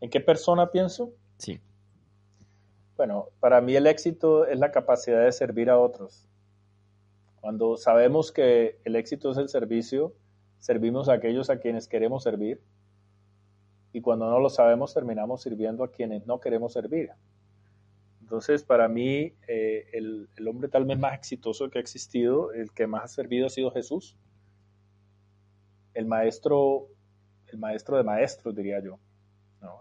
¿En qué persona pienso? Sí. Bueno, para mí el éxito es la capacidad de servir a otros. Cuando sabemos que el éxito es el servicio, servimos a aquellos a quienes queremos servir. Y cuando no lo sabemos, terminamos sirviendo a quienes no queremos servir. Entonces, para mí, eh, el, hombre tal vez más exitoso que ha existido, el que más ha servido ha sido Jesús. El maestro, el maestro de maestros, diría yo.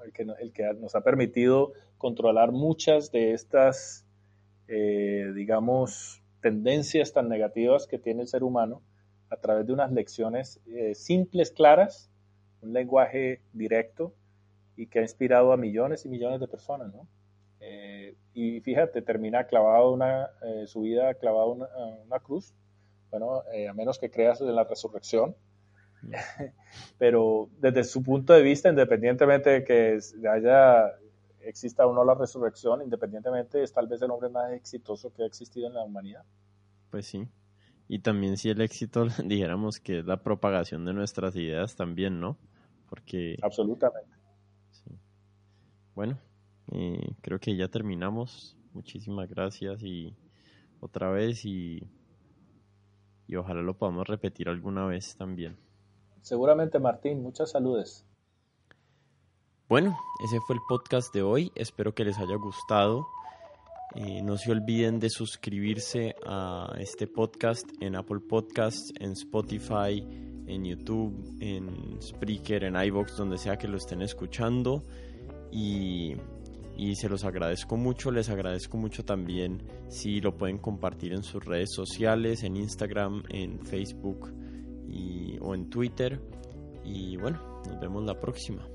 El, que, nos ha permitido controlar muchas de estas, eh, digamos, tendencias tan negativas que tiene el ser humano a través de unas lecciones eh, simples, claras, un lenguaje directo y que ha inspirado a millones y millones de personas, ¿no? Eh, y fíjate, termina clavado una, eh, su vida clavado una, una cruz, bueno, a menos que creas en la resurrección, [LAUGHS] pero desde su punto de vista, independientemente de que haya exista o no la resurrección, independientemente, es tal vez el hombre más exitoso que ha existido en la humanidad. Pues sí. Y también si el éxito, [LAUGHS] dijéramos que es la propagación de nuestras ideas también, ¿no? Porque... Absolutamente. Bueno, eh, creo que ya terminamos. Muchísimas gracias y otra vez y, y ojalá lo podamos repetir alguna vez también. Seguramente, Martín. Muchas saludes. Bueno, ese fue el podcast de hoy. Espero que les haya gustado. Eh, no se olviden de suscribirse a este podcast en Apple Podcasts, en Spotify, en YouTube, en Spreaker, en iVoox, donde sea que lo estén escuchando. Y, y, se los agradezco mucho. Les agradezco mucho también si lo pueden compartir en sus redes sociales, en Instagram, en Facebook y, o en Twitter. Y bueno, nos vemos la próxima.